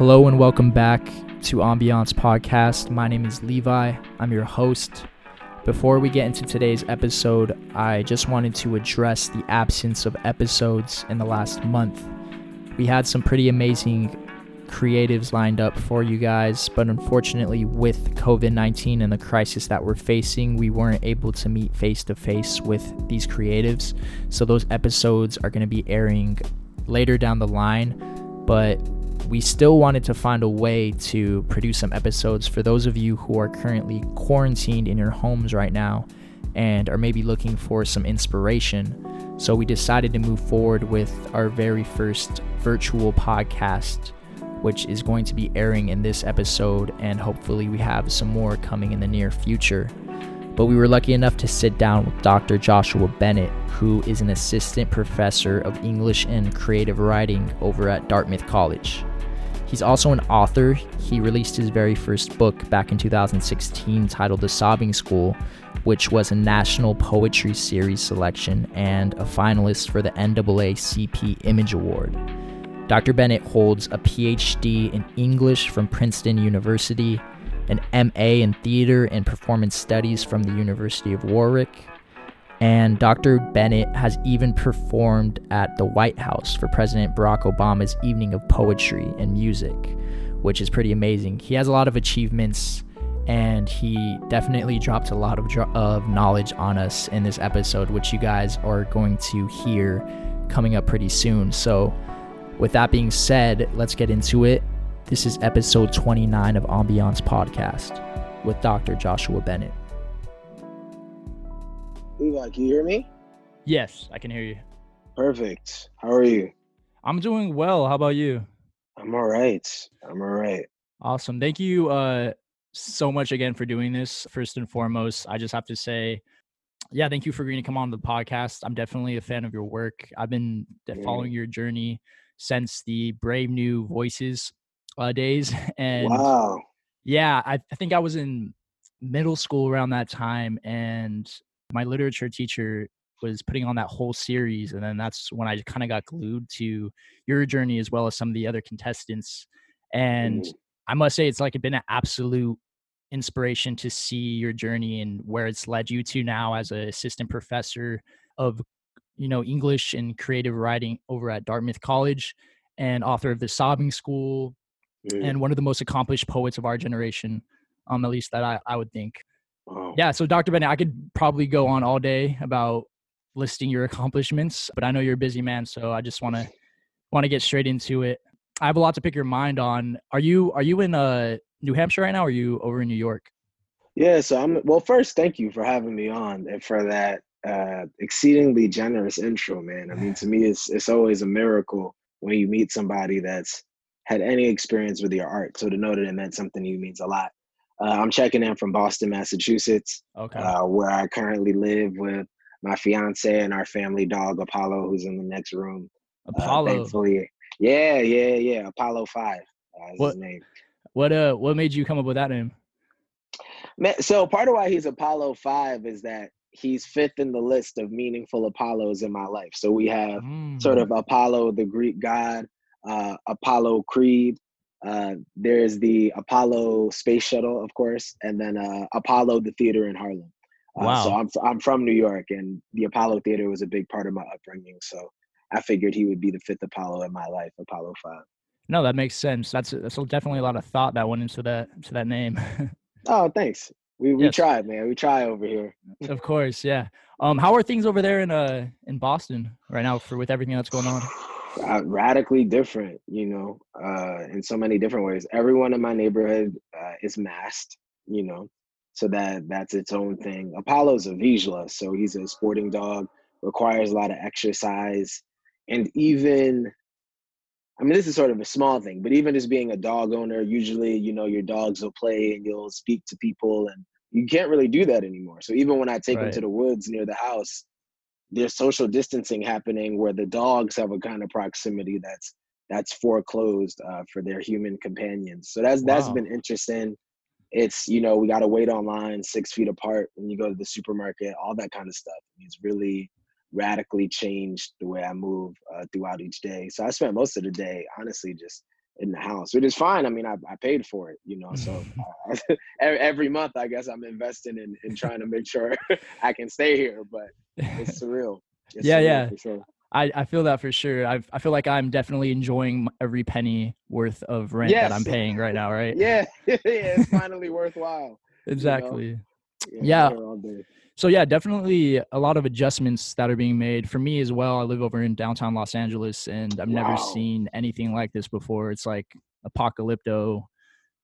Hello and welcome back to Ambiance Podcast. My name is Levi. I'm your host. Before we get into today's episode, I just wanted to address the absence of episodes in the last month. We had some pretty amazing creatives lined up for you guys, but unfortunately, with COVID 19 and the crisis that we're facing, we weren't able to meet face to face with these creatives. So, those episodes are going to be airing later down the line, but we still wanted to find a way to produce some episodes for those of you who are currently quarantined in your homes right now and are maybe looking for some inspiration. So we decided to move forward with our very first virtual podcast, which is going to be airing in this episode, and hopefully we have some more coming in the near future. But we were lucky enough to sit down with Dr. Joshua Bennett, who is an assistant professor of English and creative writing over at Dartmouth College. He's also an author. He released his very first book back in 2016 titled The Sobbing School, which was a National Poetry Series selection and a finalist for the NAACP Image Award. Dr. Bennett holds a PhD in English from Princeton University, an MA in Theater and Performance Studies from the University of Warwick, and Dr. Bennett has even performed at the White House for President Barack Obama's Evening of Poetry and Music, which is pretty amazing. He has a lot of achievements and he definitely dropped a lot of, of knowledge on us in this episode, which you guys are going to hear coming up pretty soon. So, with that being said, let's get into it. This is episode 29 of Ambiance Podcast with Dr. Joshua Bennett. Levi, can you hear me? Yes, I can hear you. Perfect. How are you? I'm doing well. How about you? I'm all right. I'm all right. Awesome. Thank you uh so much again for doing this. First and foremost, I just have to say, yeah, thank you for agreeing to come on the podcast. I'm definitely a fan of your work. I've been following your journey since the Brave New Voices uh, days. And wow. Yeah, I, I think I was in middle school around that time and my literature teacher was putting on that whole series and then that's when i kind of got glued to your journey as well as some of the other contestants and i must say it's like it's been an absolute inspiration to see your journey and where it's led you to now as an assistant professor of you know english and creative writing over at dartmouth college and author of the sobbing school mm. and one of the most accomplished poets of our generation um at least that i, I would think Wow. Yeah. So, Dr. Bennett, I could probably go on all day about listing your accomplishments, but I know you're a busy man, so I just want to want to get straight into it. I have a lot to pick your mind on. Are you are you in uh New Hampshire right now? Or are you over in New York? Yeah. So I'm. Well, first, thank you for having me on and for that uh, exceedingly generous intro, man. I mean, to me, it's it's always a miracle when you meet somebody that's had any experience with your art. So to know that it meant something to you means a lot. Uh, I'm checking in from Boston, Massachusetts, okay. uh, where I currently live with my fiance and our family dog Apollo, who's in the next room. Uh, Apollo. Uh, thankfully, yeah, yeah, yeah. Apollo Five uh, is what, his name. What uh, what made you come up with that name? So part of why he's Apollo Five is that he's fifth in the list of meaningful Apollos in my life. So we have mm. sort of Apollo, the Greek god, uh, Apollo Creed, uh, there's the Apollo space shuttle, of course, and then uh, Apollo the theater in Harlem. Uh, wow. So I'm I'm from New York, and the Apollo theater was a big part of my upbringing. So I figured he would be the fifth Apollo in my life, Apollo Five. No, that makes sense. That's that's definitely a lot of thought that went into that to that name. oh, thanks. We we yes. tried, man. We try over here. of course, yeah. Um, how are things over there in uh in Boston right now for with everything that's going on? Uh, radically different, you know, uh, in so many different ways. Everyone in my neighborhood uh, is masked, you know, so that that's its own thing. Apollo's a Vizsla, so he's a sporting dog, requires a lot of exercise, and even. I mean, this is sort of a small thing, but even just being a dog owner, usually, you know, your dogs will play and you'll speak to people, and you can't really do that anymore. So even when I take right. them to the woods near the house, there's social distancing happening where the dogs have a kind of proximity that's that's foreclosed uh, for their human companions. So that's wow. that's been interesting. It's you know we got to wait online six feet apart when you go to the supermarket, all that kind of stuff. It's really radically changed the way I move uh, throughout each day. So I spent most of the day honestly just in the house, which is fine. I mean, I, I paid for it, you know. So uh, every month, I guess I'm investing in, in trying to make sure I can stay here. But it's surreal. It's yeah, surreal yeah. Sure. I, I feel that for sure. I I feel like I'm definitely enjoying every penny worth of rent yes. that I'm paying right now, right? Yeah, yeah, it's finally worthwhile. Exactly. You know? Yeah. yeah. So yeah, definitely a lot of adjustments that are being made for me as well. I live over in downtown Los Angeles, and I've wow. never seen anything like this before. It's like apocalypto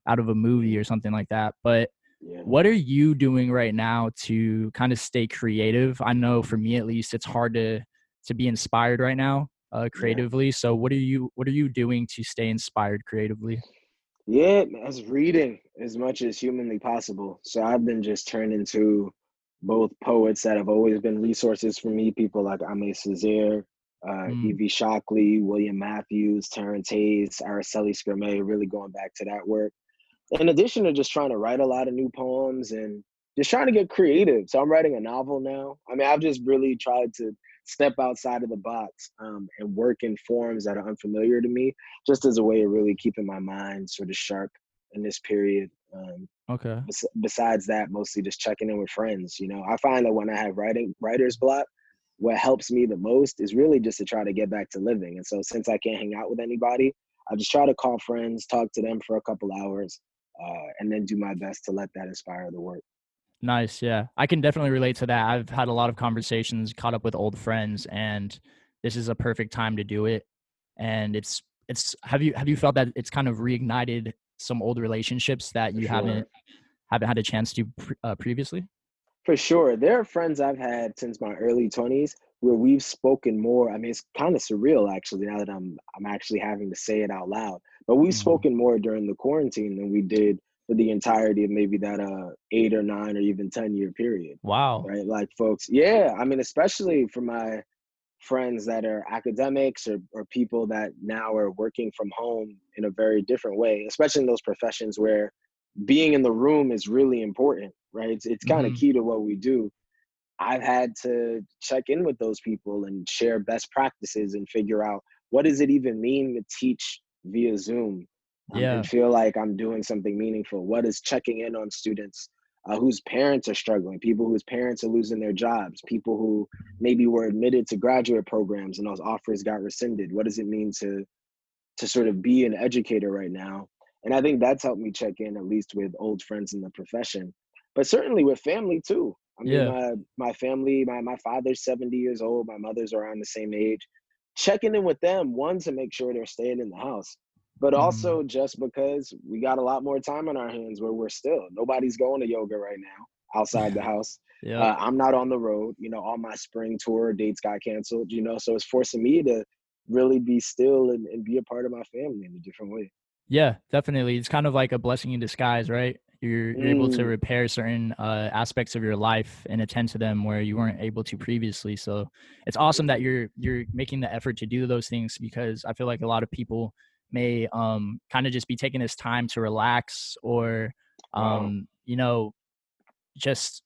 out of a movie or something like that. But yeah. what are you doing right now to kind of stay creative? I know for me at least, it's hard to to be inspired right now uh, creatively. Yeah. So what are you what are you doing to stay inspired creatively? Yeah, as reading as much as humanly possible. So I've been just turning to both poets that have always been resources for me, people like Aimé Césaire, uh, mm. Evie Shockley, William Matthews, Terrence Hayes, Aracelis Girmay, really going back to that work. In addition to just trying to write a lot of new poems and just trying to get creative. So I'm writing a novel now. I mean, I've just really tried to step outside of the box um, and work in forms that are unfamiliar to me, just as a way of really keeping my mind sort of sharp in this period. Um, okay. Bes- besides that, mostly just checking in with friends. You know, I find that when I have writing writer's block, what helps me the most is really just to try to get back to living. And so, since I can't hang out with anybody, I just try to call friends, talk to them for a couple hours, uh, and then do my best to let that inspire the work. Nice. Yeah. I can definitely relate to that. I've had a lot of conversations, caught up with old friends, and this is a perfect time to do it. And it's, it's, have you, have you felt that it's kind of reignited some old relationships that you sure. haven't, haven't had a chance to uh, previously? For sure. There are friends I've had since my early 20s where we've spoken more. I mean, it's kind of surreal actually now that I'm I'm actually having to say it out loud. But we've mm-hmm. spoken more during the quarantine than we did for the entirety of maybe that uh eight or nine or even 10 year period. Wow. Right. Like folks, yeah. I mean, especially for my friends that are academics or, or people that now are working from home in a very different way, especially in those professions where being in the room is really important, right? It's, it's kind of mm-hmm. key to what we do. I've had to check in with those people and share best practices and figure out what does it even mean to teach via Zoom um, yeah. and feel like I'm doing something meaningful. What is checking in on students uh, whose parents are struggling, people whose parents are losing their jobs, people who maybe were admitted to graduate programs and those offers got rescinded. What does it mean to to sort of be an educator right now? And I think that's helped me check in at least with old friends in the profession, but certainly with family too. I mean, yeah. my, my family, my, my father's 70 years old, my mother's around the same age. Checking in with them, one, to make sure they're staying in the house, but mm-hmm. also just because we got a lot more time on our hands where we're still nobody's going to yoga right now outside the house yeah uh, i'm not on the road you know all my spring tour dates got canceled you know so it's forcing me to really be still and, and be a part of my family in a different way yeah definitely it's kind of like a blessing in disguise right you're, you're mm. able to mm. repair certain uh, aspects of your life and attend to them where you weren't able to previously so it's awesome that you're you're making the effort to do those things because i feel like a lot of people may um, kind of just be taking this time to relax or um, wow. you know just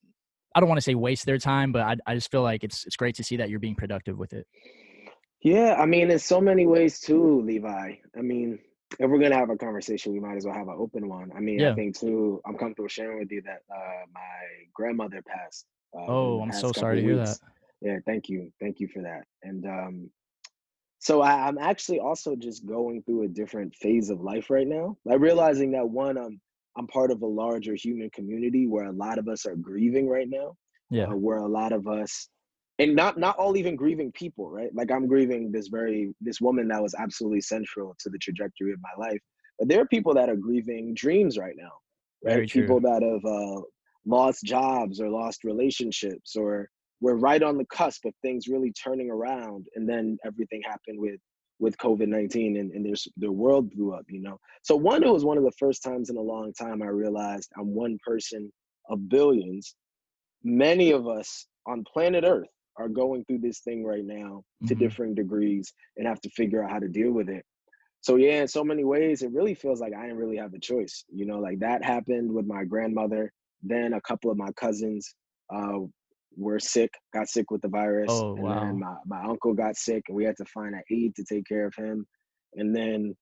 i don't want to say waste their time but I, I just feel like it's it's great to see that you're being productive with it. Yeah i mean in so many ways too levi. I mean if we're gonna have a conversation we might as well have an open one. I mean yeah. i think too i'm comfortable sharing with you that uh, my grandmother passed uh, oh i'm so sorry to hear that. yeah thank you. Thank you for that. And um so I, am actually also just going through a different phase of life right now. Like realizing that one, I'm I'm part of a larger human community where a lot of us are grieving right now. Yeah. Uh, where a lot of us and not not all even grieving people, right? Like I'm grieving this very this woman that was absolutely central to the trajectory of my life. But there are people that are grieving dreams right now, right? Very people true. that have uh, lost jobs or lost relationships or we're right on the cusp of things really turning around and then everything happened with with covid-19 and, and there's the world blew up you know? So one it was one of the first times in a long time i realized i'm one person of billions. Many of us on planet earth are going through this thing right now to mm-hmm. differing degrees and have to figure out how to deal with it. So yeah in so many ways it really feels like i didn't really have a choice you know? Like that happened with my grandmother then a couple of my cousins uh, were sick, got sick with the virus. Oh, and wow. then my, my uncle got sick and we had to find an aide to take care of him. And then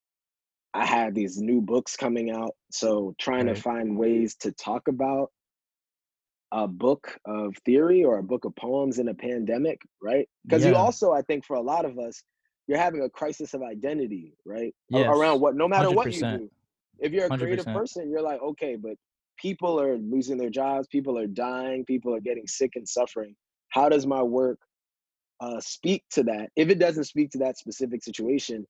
I had these new books coming out. So trying right. to find ways to talk about a book of theory or a book of poems in a pandemic, right? Because yeah. you also, I think, for a lot of us, you're having a crisis of identity, right? Yes. Around what, no matter 100%. what you do. If you're a 100%. creative person, you're like, okay, but people are losing their jobs, people are dying, people are getting sick and suffering. How does my work uh, speak to that? If it doesn't speak to that specific situation,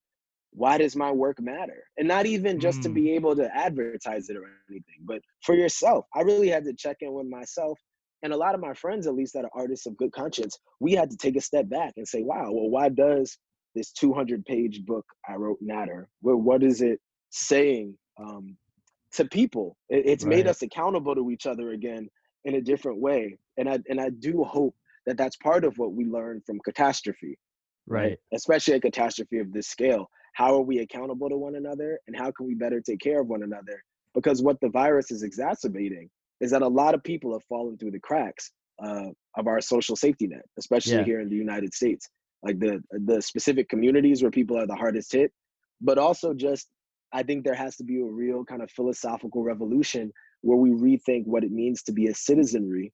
why does my work matter? And not even just mm. to be able to advertise it or anything, but for yourself. I really had to check in with myself. And a lot of my friends, at least that are artists of good conscience, we had to take a step back and say, wow, well, why does this 200 page book I wrote matter? Well, what is it saying um, to people? It, it's right. made us accountable to each other again in a different way. And I, and I do hope that that's part of what we learned from catastrophe. Right. right. Especially a catastrophe of this scale how are we accountable to one another and how can we better take care of one another because what the virus is exacerbating is that a lot of people have fallen through the cracks uh, of our social safety net especially yeah. here in the united states like the the specific communities where people are the hardest hit but also just i think there has to be a real kind of philosophical revolution where we rethink what it means to be a citizenry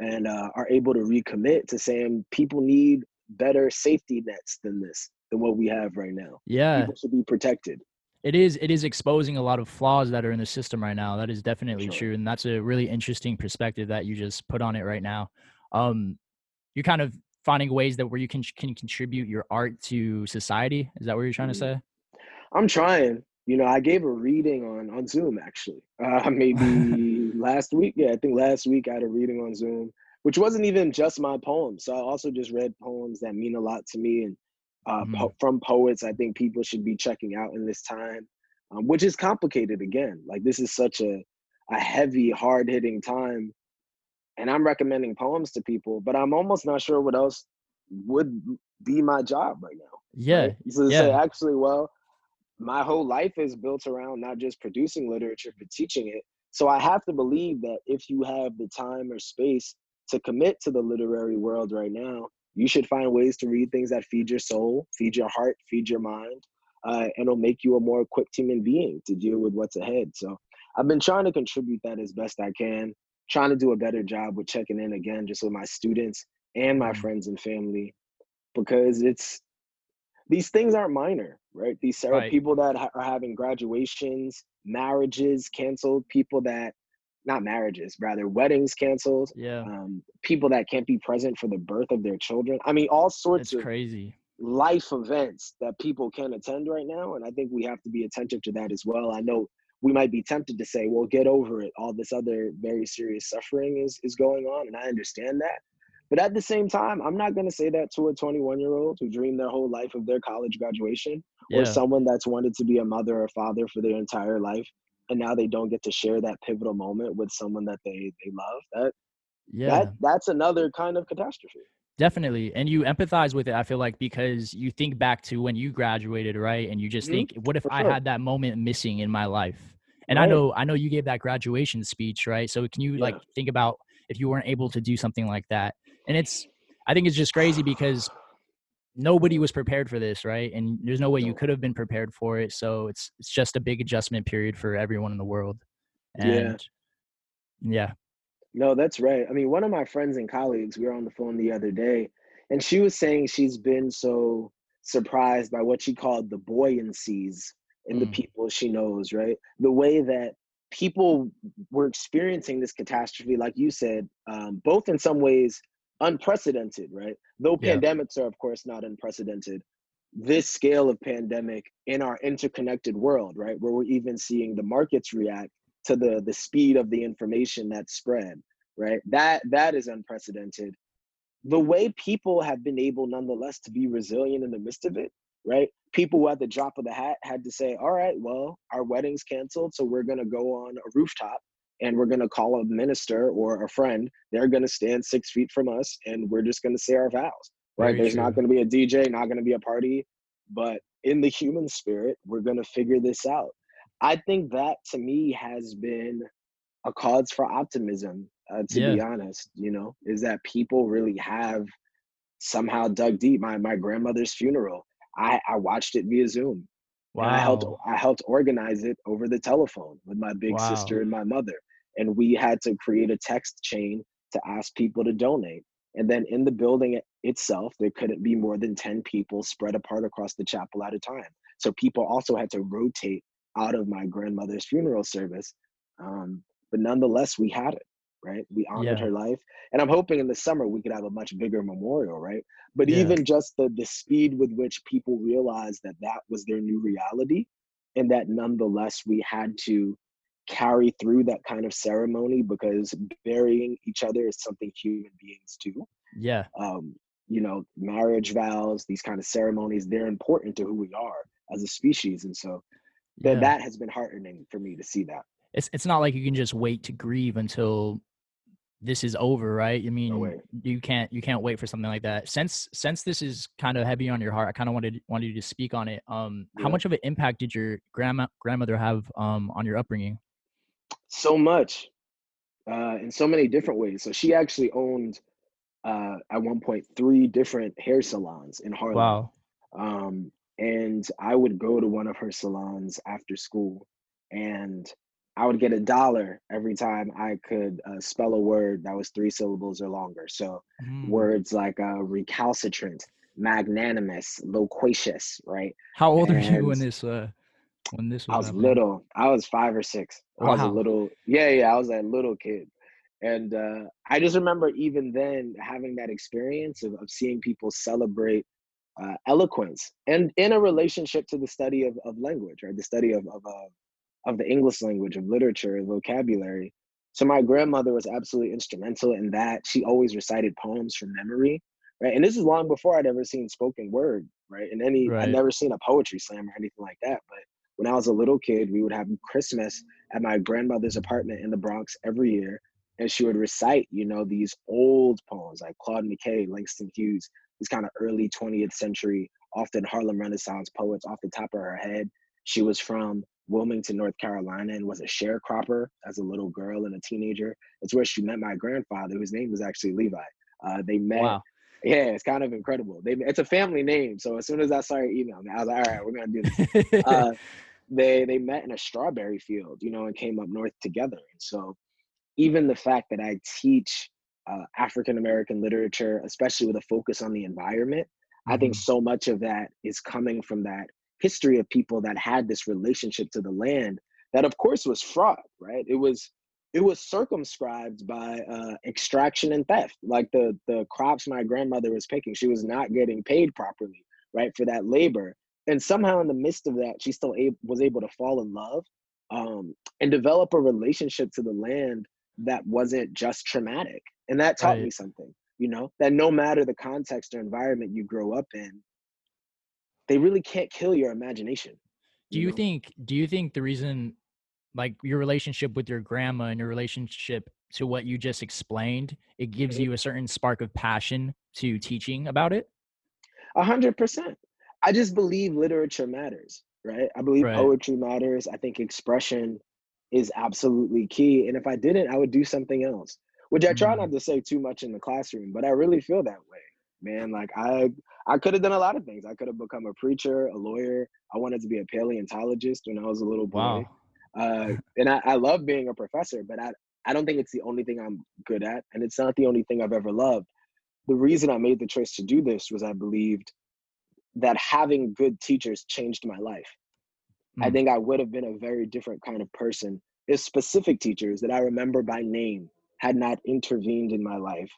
and uh, are able to recommit to saying people need better safety nets than this than what we have right now. Yeah. People should be protected. It is it is exposing a lot of flaws that are in the system right now. That is definitely sure. true. And that's a really interesting perspective that you just put on it right now. Um you're kind of finding ways that where you can can contribute your art to society. Is that what you're trying to say? I'm trying. You know, I gave a reading on on Zoom actually. Uh maybe last week. Yeah, I think last week I had a reading on Zoom, which wasn't even just my poems. So I also just read poems that mean a lot to me and uh, mm-hmm. po- from poets I think people should be checking out in this time, um, which is complicated again. Like this is such a, a heavy, hard hitting time. And I'm recommending poems to people, but I'm almost not sure what else would be my job right now. Yeah. Right? So yeah. say, actually, well, my whole life is built around not just producing literature, but teaching it. So I have to believe that if you have the time or space to commit to the literary world right now, you should find ways to read things that feed your soul, feed your heart, feed your mind, uh, and it'll make you a more equipped human being to deal with what's ahead. So I've been trying to contribute that as best I can, trying to do a better job with checking in again, just with my students and my mm-hmm. friends and family, because it's these things aren't minor, right? These are right. people that ha- are having graduations, marriages canceled, people that not marriages, rather weddings canceled. Yeah. Um, people that can't be present for the birth of their children. I mean, all sorts it's of crazy life events that people can attend right now. And I think we have to be attentive to that as well. I know we might be tempted to say, well, get over it. All this other very serious suffering is is going on. And I understand that. But at the same time, I'm not going to say that to a 21 year old who dreamed their whole life of their college graduation yeah. or someone that's wanted to be a mother or father for their entire life and now they don't get to share that pivotal moment with someone that they they love that yeah that that's another kind of catastrophe definitely and you empathize with it i feel like because you think back to when you graduated right and you just mm-hmm. think what if For i sure. had that moment missing in my life and right. i know i know you gave that graduation speech right so can you yeah. like think about if you weren't able to do something like that and it's i think it's just crazy because nobody was prepared for this, right? And there's no way you could have been prepared for it. So it's it's just a big adjustment period for everyone in the world. And yeah. yeah. No, that's right. I mean, one of my friends and colleagues, we were on the phone the other day, and she was saying she's been so surprised by what she called the buoyancies in mm. the people she knows, right? The way that people were experiencing this catastrophe, like you said, um, both in some ways unprecedented, right? Though yeah. pandemics are, of course, not unprecedented. This scale of pandemic in our interconnected world, right, where we're even seeing the markets react to the the speed of the information that's spread, right? That that is unprecedented. The way people have been able, nonetheless, to be resilient in the midst of it, right? People who at the drop of the hat had to say, "All right, well, our wedding's canceled, so we're gonna go on a rooftop and we're going to call a minister or a friend they're going to stand six feet from us and we're just going to say our vows right Very there's true. not going to be a dj not going to be a party but in the human spirit we're going to figure this out i think that to me has been a cause for optimism uh, to yeah. be honest you know is that people really have somehow dug deep my my grandmother's funeral i i watched it via zoom Wow. I helped I helped organize it over the telephone with my big wow. sister and my mother. And we had to create a text chain to ask people to donate. And then in the building itself, there couldn't be more than 10 people spread apart across the chapel at a time. So people also had to rotate out of my grandmother's funeral service. Um, but nonetheless, we had it, right? We honored yeah. her life. And I'm hoping in the summer we could have a much bigger memorial, right? But yeah. even just the, the speed with which people realized that that was their new reality and that nonetheless we had to carry through that kind of ceremony because burying each other is something human beings do. Yeah. Um, you know, marriage vows, these kind of ceremonies, they're important to who we are as a species. And so that yeah. that has been heartening for me to see that. It's it's not like you can just wait to grieve until this is over, right? I mean, no you can't you can't wait for something like that. Since since this is kind of heavy on your heart, I kind of wanted wanted you to speak on it. Um, yeah. how much of an impact did your grandma grandmother have um on your upbringing? So much, uh, in so many different ways. So she actually owned uh, at one point three different hair salons in Harlem. Wow. Um, and I would go to one of her salons after school, and I would get a dollar every time I could uh, spell a word that was three syllables or longer. So mm. words like uh, recalcitrant, magnanimous, loquacious, right? How old and are you when this? Uh, when this was I was little. I was five or six. Wow. I was a little. Yeah, yeah. I was a little kid, and uh, I just remember even then having that experience of, of seeing people celebrate uh, eloquence and in a relationship to the study of, of language, right? The study of of, uh, of the English language, of literature, vocabulary. So my grandmother was absolutely instrumental in that. She always recited poems from memory, right? And this is long before I'd ever seen spoken word, right? And any right. I'd never seen a poetry slam or anything like that. But when I was a little kid, we would have Christmas at my grandmother's apartment in the Bronx every year. And she would recite, you know, these old poems like Claude McKay, Langston Hughes, these kind of early 20th century, often Harlem Renaissance poets off the top of her head. She was from Wilmington, North Carolina, and was a sharecropper as a little girl and a teenager. It's where she met my grandfather, whose name was actually Levi. Uh, they met. Wow. Yeah, it's kind of incredible. They it's a family name, so as soon as I saw your email, I was like, all right, we're gonna do this. uh, they they met in a strawberry field, you know, and came up north together. And so, even the fact that I teach uh, African American literature, especially with a focus on the environment. I think mm-hmm. so much of that is coming from that history of people that had this relationship to the land that of course was fraught right? It was it was circumscribed by uh, extraction and theft. Like the the crops my grandmother was picking she was not getting paid properly right for that labor. And somehow in the midst of that she still able, was able to fall in love um, and develop a relationship to the land that wasn't just traumatic. And that taught right. me something you know that no matter the context or environment you grow up in they really can't kill your imagination. Do you, know? think do you think the reason like your relationship with your grandma and your relationship to what you just explained, it gives mm-hmm. you a certain spark of passion to teaching about it? A hundred percent. I just believe literature matters, right? I believe right. poetry matters. I think expression is absolutely key. And if I didn't, I would do something else, which I try mm. not to say too much in the classroom, but I really feel that way man. Like I I could have done a lot of things. I could have become a preacher, a lawyer. I wanted to be a paleontologist when I was a little boy. Wow. Uh, and I, I love being a professor, but I, I don't think it's the only thing I'm good at. And it's not the only thing I've ever loved. The reason I made the choice to do this was I believed that having good teachers changed my life. Mm. I hmm. think I would have been a very different kind of person if specific teachers that I remember by name had not intervened in my life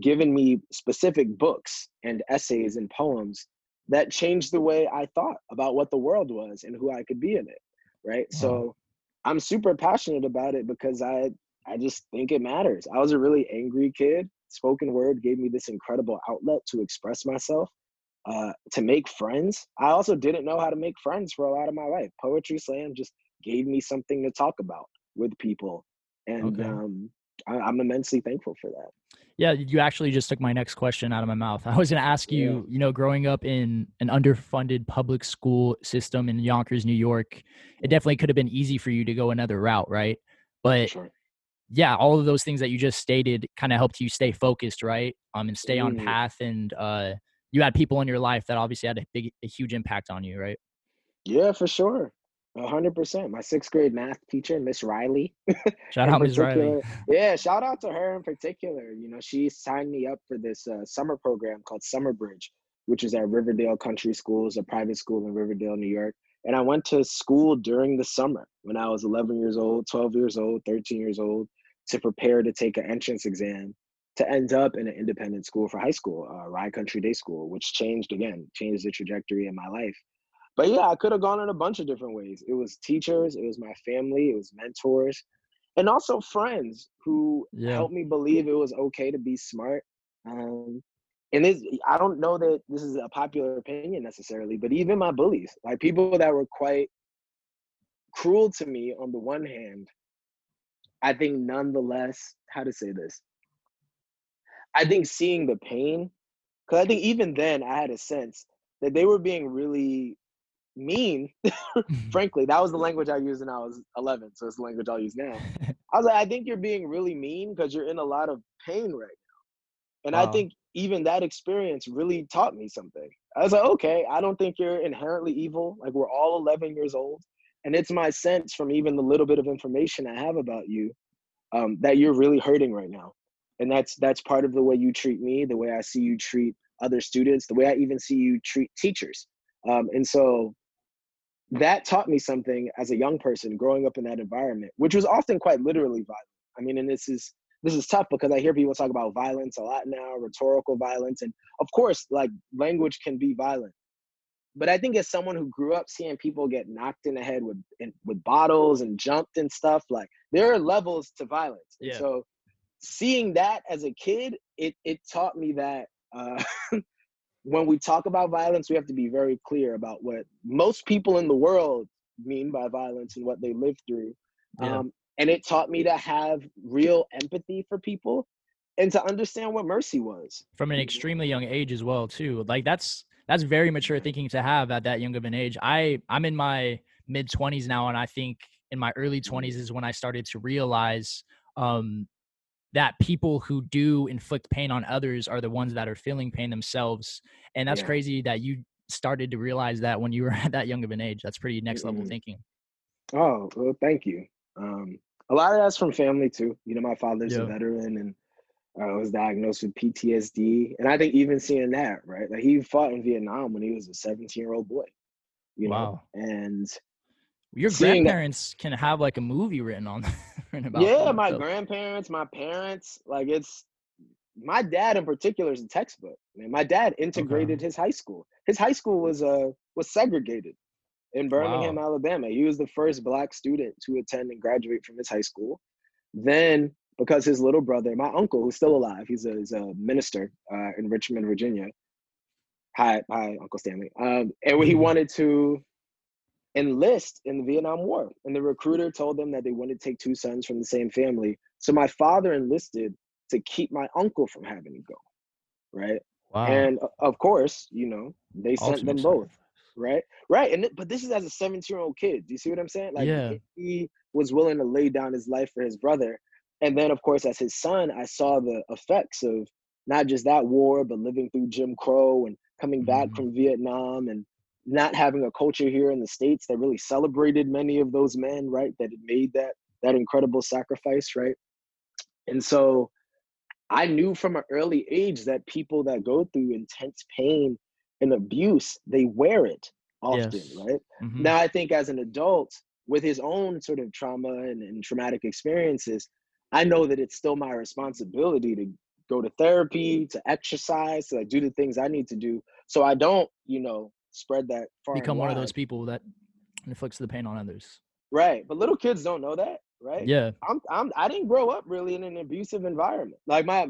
given me specific books and essays and poems that changed the way I thought about what the world was and who I could be in it. Right. Wow. So I'm super passionate about it because I I just think it matters. I was a really angry kid. Spoken word gave me this incredible outlet to express myself, uh, to make friends. I also didn't know how to make friends for a lot of my life. Poetry slam just gave me something to talk about with people. And okay. um, I, I'm immensely thankful for that. Yeah, you actually just took my next question out of my mouth. I was going to ask you, yeah. you know, growing up in an underfunded public school system in Yonkers, New York, it definitely could have been easy for you to go another route, right? But sure. yeah, all of those things that you just stated kind of helped you stay focused, right? Um, and stay on mm. path. And uh, you had people in your life that obviously had a big, a huge impact on you, right? Yeah, for sure. A hundred percent. My sixth grade math teacher, Miss Riley. Shout out Miss Riley. Yeah, shout out to her in particular. You know, she signed me up for this uh, summer program called Summer Bridge, which is at Riverdale Country Schools, a private school in Riverdale, New York. And I went to school during the summer when I was 11 years old, 12 years old, 13 years old to prepare to take an entrance exam to end up in an independent school for high school, uh, Rye Country Day School, which changed again, changed the trajectory in my life. But yeah, I could have gone in a bunch of different ways. It was teachers, it was my family, it was mentors, and also friends who yeah. helped me believe it was okay to be smart. Um, and this, I don't know that this is a popular opinion necessarily, but even my bullies, like people that were quite cruel to me on the one hand, I think nonetheless, how to say this? I think seeing the pain, because I think even then I had a sense that they were being really mean. Frankly, that was the language I used when I was 11, so it's the language I'll use now. I was like, I think you're being really mean because you're in a lot of pain right now, and wow. I think even that experience really taught me something. I was like, okay, I don't think you're inherently evil. Like we're all 11 years old, and it's my sense from even the little bit of information I have about you um, that you're really hurting right now and that's that's part of the way you treat me the way i see you treat other students the way i even see you treat teachers um, and so that taught me something as a young person growing up in that environment which was often quite literally violent. I mean and this is this is tough because i hear people talk about violence a lot now rhetorical violence and of course like language can be violent. But i think as someone who grew up seeing people get knocked in the head with in, with bottles and jumped and stuff like there are levels to violence. Yeah. And so seeing that as a kid, it it taught me that uh, when we talk about violence, we have to be very clear about what most people in the world mean by violence and what they live through. Yeah. Um, and it taught me to have real empathy for people and to understand what mercy was from an extremely young age as well too like that's that's very mature thinking to have at that young of an age i i'm in my mid 20s now and i think in my early 20s is when i started to realize um that people who do inflict pain on others are the ones that are feeling pain themselves. And that's yeah. crazy that you started to realize that when you were at that young of an age. That's pretty next level mm-hmm. thinking. Oh, well, thank you. Um, a lot of that's from family too. You know, my father's a veteran and uh, was diagnosed with PTSD. And I think even seeing that, right? Like he fought in Vietnam when he was a 17 year old boy. You wow. know, and your grandparents that, can have like a movie written on written about. Yeah, them, my so. grandparents, my parents, like it's my dad in particular is a textbook. Man, my dad integrated okay. his high school. His high school was uh was segregated in Birmingham, wow. Alabama. He was the first black student to attend and graduate from his high school. Then, because his little brother, my uncle, who's still alive, he's a, he's a minister uh, in Richmond, Virginia. Hi, hi, Uncle Stanley. Um, and when he mm-hmm. wanted to enlist in the Vietnam War. And the recruiter told them that they wanted to take two sons from the same family. So my father enlisted to keep my uncle from having to go. Right. Wow. And of course, you know, they sent them both. Right. Right. And but this is as a 17 year old kid. Do you see what I'm saying? Like yeah. he was willing to lay down his life for his brother. And then of course, as his son, I saw the effects of not just that war, but living through Jim Crow and coming back mm-hmm. from Vietnam and not having a culture here in the states that really celebrated many of those men right that had made that that incredible sacrifice right and so i knew from an early age that people that go through intense pain and abuse they wear it often yes. right mm-hmm. now i think as an adult with his own sort of trauma and, and traumatic experiences i know that it's still my responsibility to go to therapy to exercise to like, do the things i need to do so i don't you know spread that far become one of those people that inflicts the pain on others. Right but little kids don't know that right? Yeah. I'm i'm i didn't grow up really in an abusive environment. Like my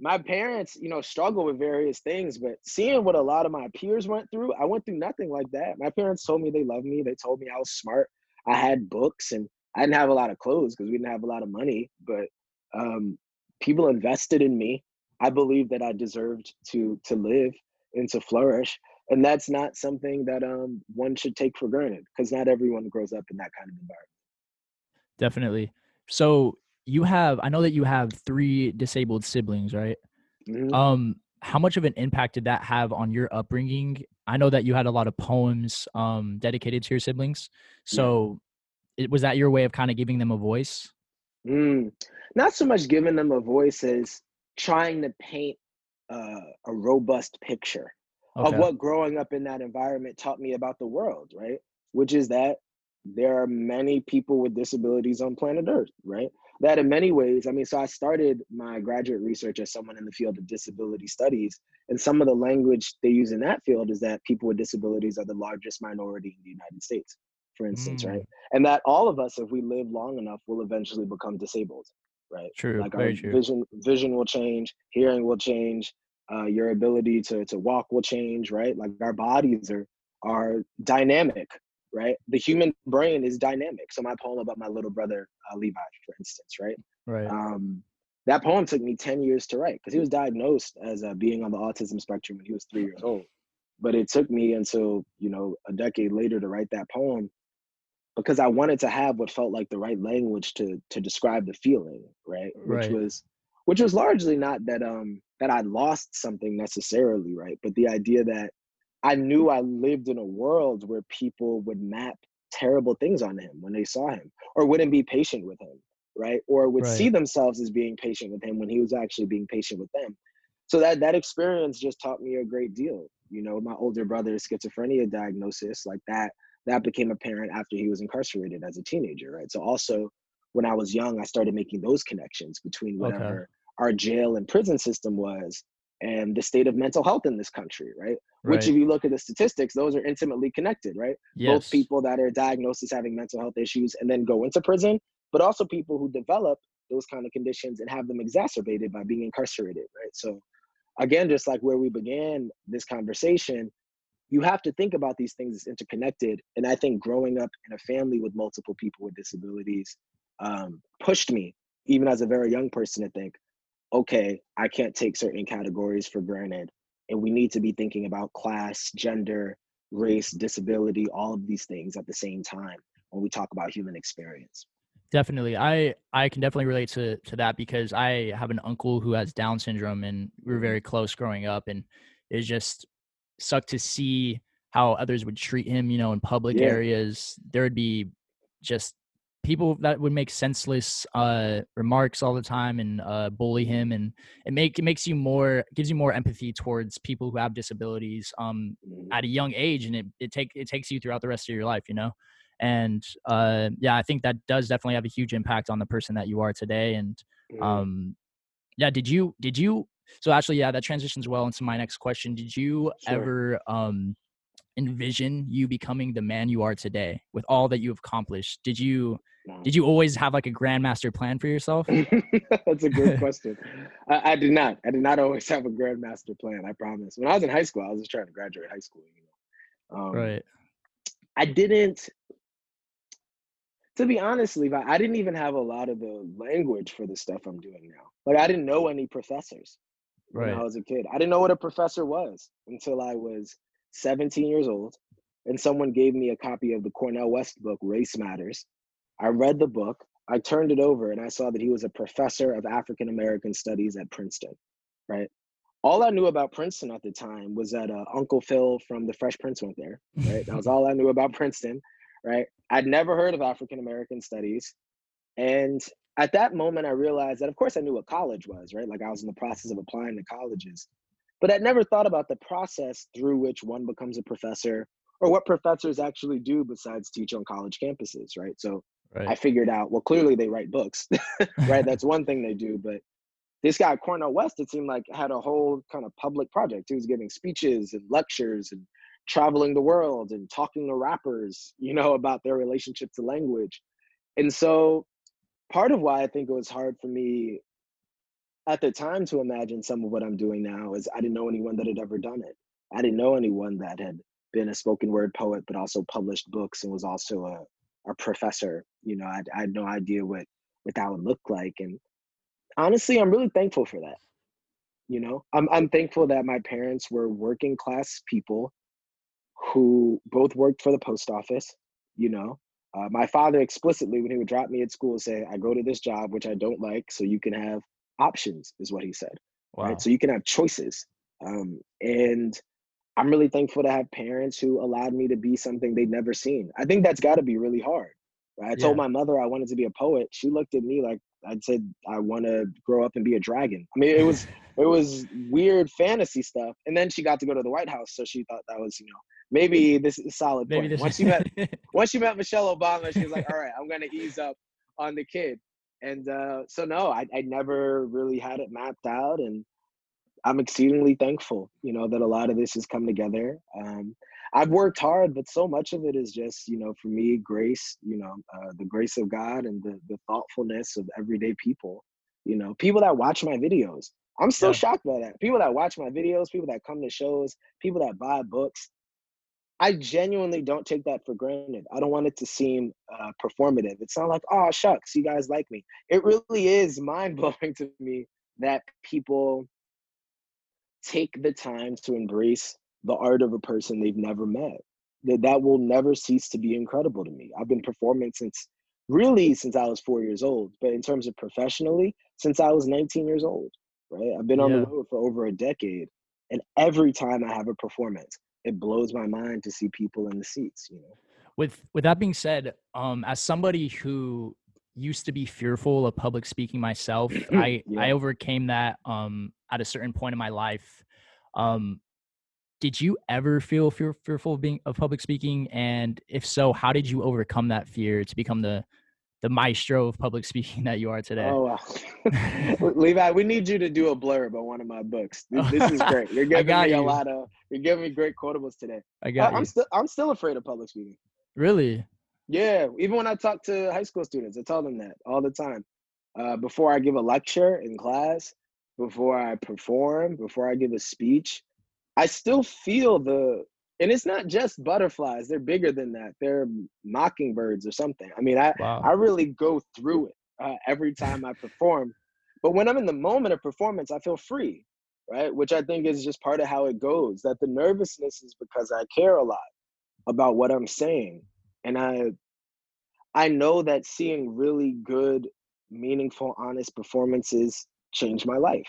my parents you know struggle with various things but seeing what a lot of my peers went through i went through nothing like that. My parents told me they loved me they told me i was smart i had books and i didn't have a lot of clothes because we didn't have a lot of money but um, people invested in me. I believed that i deserved to to live and to flourish and that's not something that um one should take for granted because not everyone grows up in that kind of environment definitely so you have i know that you have three disabled siblings right mm-hmm. um how much of an impact did that have on your upbringing I know that you had a lot of poems um, dedicated to your siblings. So, yeah. it, was that your way of kind of giving them a voice? Mm, not so much giving them a voice as trying to paint uh, a robust picture okay. of what growing up in that environment taught me about the world, right? Which is that there are many people with disabilities on planet Earth, right? That in many ways, I mean, so I started my graduate research as someone in the field of disability studies, and some of the language they use in that field is that people with disabilities are the largest minority in the United States, for instance, mm. right? And that all of us, if we live long enough, will eventually become disabled, right? True. Like our true. vision, vision will change, hearing will change, uh, your ability to to walk will change, right? Like our bodies are are dynamic, right? The human brain is dynamic. So my poem about my little brother uh, Levi, for instance, right? Right. Um, that poem took me 10 years to write because he was diagnosed as uh, being on the autism spectrum when he was three years old. But it took me until, you know, a decade later to write that poem because I wanted to have what felt like the right language to to describe the feeling, right? Which right. was which was largely not that um that I lost something necessarily, right? But the idea that I knew I lived in a world where people would map terrible things on him when they saw him or wouldn't be patient with him, right? Or would right. see themselves as being patient with him when he was actually being patient with them. So that that experience just taught me a great deal. You know, my older brother's schizophrenia diagnosis, like that, that became apparent after he was incarcerated as a teenager, right? So also when I was young, I started making those connections between whatever okay. Our jail and prison system was and the state of mental health in this country, right? right? Which, if you look at the statistics, those are intimately connected, right? Yes. Both people that are diagnosed as having mental health issues and then go into prison, but also people who develop those kind of conditions and have them exacerbated by being incarcerated, right? So, again, just like where we began this conversation, you have to think about these things as interconnected. And I think growing up in a family with multiple people with disabilities um, pushed me, even as a very young person, to think, okay, I can't take certain categories for granted. And we need to be thinking about class, gender, race, disability, all of these things at the same time when we talk about human experience. Definitely. I I can definitely relate to to that because I have an uncle who has down syndrome and we were mm-hmm. very close growing up and it just sucked to see how others would treat him, you know, in public yeah. areas. There would be just people that would make senseless uh, remarks all the time and uh, bully him and it make it makes you more gives you more empathy towards people who have disabilities um, mm-hmm. at a young age and it, it take it takes you throughout the rest of your life you know and uh, yeah i think that does definitely have a huge impact on the person that you are today and mm-hmm. um, yeah did you did you so actually yeah that transitions well into my next question did you sure. ever um, envision you becoming the man you are today with all that you've accomplished did you did you always have like a grandmaster plan for yourself? That's a good question. I, I, did not. I did not always have a grandmaster plan. I promise. When I was in high school, I was just trying to graduate high school. You know, um, right? I didn't. To be honest, Levi, I didn't even have a lot of the language for the stuff I'm doing now. Like I didn't know any professors right. when I was a kid. I didn't know what a professor was until I was 17 years old, and someone gave me a copy of the Cornel West book, Race Matters I read the book, I turned it over, and I saw that he was a professor of African American studies at Princeton, right? All I knew about Princeton at the time was that uh, Uncle Phil from The Fresh Prince went there, right? that was all I knew about Princeton, right? I'd never heard of African American studies. And at that moment, I realized that, of course, I knew what college was, right? Like I was in the process of applying to colleges, but I'd never thought about the process through which one becomes a professor or what professors actually do besides teach on college campuses, right? So Right. I figured out, well, clearly they write books, right? That's one thing they do. But this guy, Cornel West, it seemed like had a whole kind of public project. He was giving speeches and lectures and traveling the world and talking to rappers, you know, about their relationship to language. And so part of why I think it was hard for me at the time to imagine some of what I'm doing now is I didn't know anyone that had ever done it. I didn't know anyone that had been a spoken word poet, but also published books and was also a a professor. You know, I, I had no idea what what that would look like, and honestly, I'm really thankful for that. You know, I'm I'm thankful that my parents were working class people who both worked for the post office. You know, uh, my father explicitly, when he would drop me at school, say, "I go to this job which I don't like, so you can have options," is what he said. Wow. Right, so you can have choices. Um, and I'm really thankful to have parents who allowed me to be something they'd never seen. I think that's got to be really hard. Right? I told Yeah. my mother I wanted to be a poet. She looked at me like I said I want to grow up and be a dragon. I mean, it was it was weird fantasy stuff. And then she got to go to the White House, so she thought that was you know maybe this is a solid Maybe point. this Once she met once she met Michelle Obama, she was like, all right, I'm gonna ease up on the kid. And uh, so no, I, I never really had it mapped out, and I'm exceedingly thankful, you know, that a lot of this has come together. Um, I've worked hard, but so much of it is just, you know, for me, grace, you know, uh, the grace of God and the, the thoughtfulness of everyday people, you know, people that watch my videos. I'm still Yeah. shocked by that. People that watch my videos, people that come to shows, people that buy books. I genuinely don't take that for granted. I don't want it to seem uh, performative. It's not like, oh, shucks, you guys like me. It really is mind blowing to me that people take the time to embrace the art of a person they've never met. That that will never cease to be incredible to me. I've been performing since really since I was four years old, but in terms of professionally, since I was 19 years old. Right, I've been on Yeah. the road for over a decade, and every time I have a performance, it blows my mind to see people in the seats. You know. with with that being said um as somebody who used to be fearful of public speaking myself i Yeah. i overcame that um at a certain point in my life um did you ever feel fear, fearful of being of public speaking and if so how did you overcome that fear to become the the maestro of public speaking that you are today Oh wow, Levi, we need you to do a blurb on one of my books. This, this is great. You're I giving me a lot of. You're giving me great quotables today. i I, got I'm still. I'm still afraid of public speaking. really Yeah, even when I talk to high school students, I tell them that all the time. Uh, before I give a lecture in class, before I perform, before I give a speech, I still feel the, and it's not just butterflies. They're bigger than that. They're mockingbirds or something. I mean, I wow I really go through it uh, every time I perform. But when I'm in the moment of performance, I feel free, right? Which I think is just part of how it goes. That the nervousness is because I care a lot about what I'm saying, and I I know that seeing really good, meaningful, honest performances changed my life.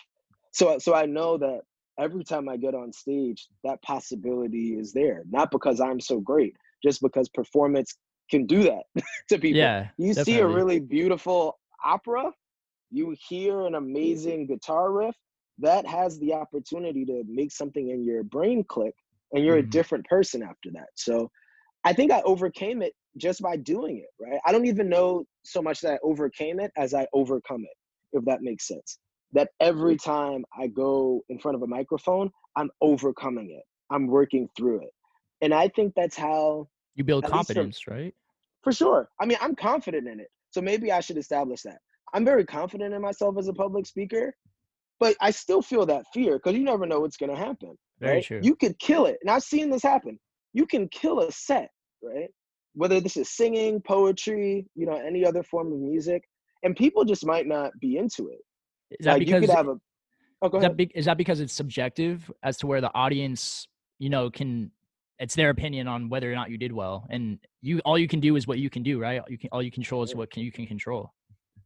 So so I know that every time I get on stage, that possibility is there. Not because I'm so great, just because performance can do that to people. yeah You see a really beautiful opera, you hear an amazing guitar riff, that has the opportunity to make something in your brain click, and you're Mhm. a different person after that. So I think I overcame it just by doing it, right? I don't even know so much that I overcame it as I overcome it, if that makes sense. That every mm-hmm. time I go in front of a microphone, I'm overcoming it. I'm working through it. And I think that's how you build least for- confidence right for sure. I mean, I'm confident in it. So maybe I should establish that. I'm very confident in myself as a public speaker, but I still feel that fear because you never know what's going to happen. very right? true You could kill it. And I've seen this happen. You can kill a set, right? Whether this is singing, poetry, you know, any other form of music, and people just might not be into it. Is that like because you could have a Oh, go is that, ahead. be, is that because it's subjective as to where the audience you know can it's their opinion on whether or not you did well and you all you can do is what you can do right you can all you control is what can you can control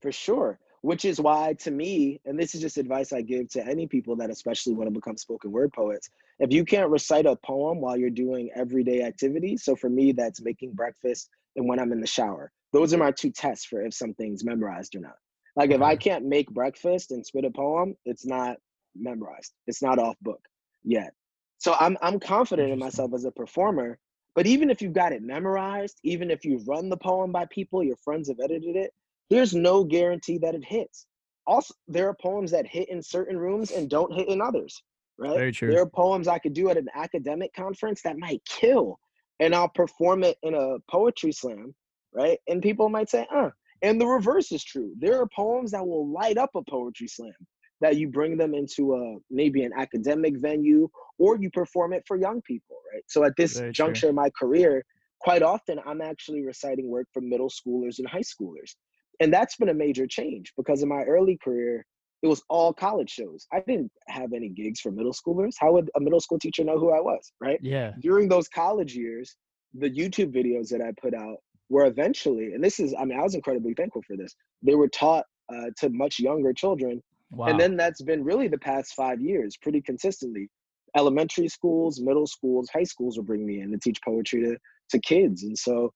For sure. Which is why, to me, and this is just advice I give to any people that especially want to become spoken word poets, if you can't recite a poem while you're doing everyday activities, so for me, that's making breakfast and when I'm in the shower, those are my two tests for if something's memorized or not. Like if I can't make breakfast and spit a poem, it's not memorized. It's not off book yet. So I'm I'm confident in myself as a performer. But even if you've got it memorized, even if you've run the poem by people, your friends have edited it, there's no guarantee that it hits. Also, there are poems that hit in certain rooms and don't hit in others, right? Very true. There are poems I could do at an academic conference that might kill, and I'll perform it in a poetry slam, right? And people might say, uh. And the reverse is true. There are poems that will light up a poetry slam that you bring them into a maybe an academic venue or you perform it for young people, right? So at this Very true. juncture in my career, quite often I'm actually reciting work for middle schoolers and high schoolers. And that's been a major change because in my early career, it was all college shows. I didn't have any gigs for middle schoolers. How would a middle school teacher know who I was, right? yeah During those college years, the YouTube videos that I put out were eventually, and this is, I mean, I was incredibly thankful for this. They were taught uh, to much younger children wow and then that's been really the past five years, pretty consistently. elementary schools, middle schools, high schools will bring me in to teach poetry to to kids, and so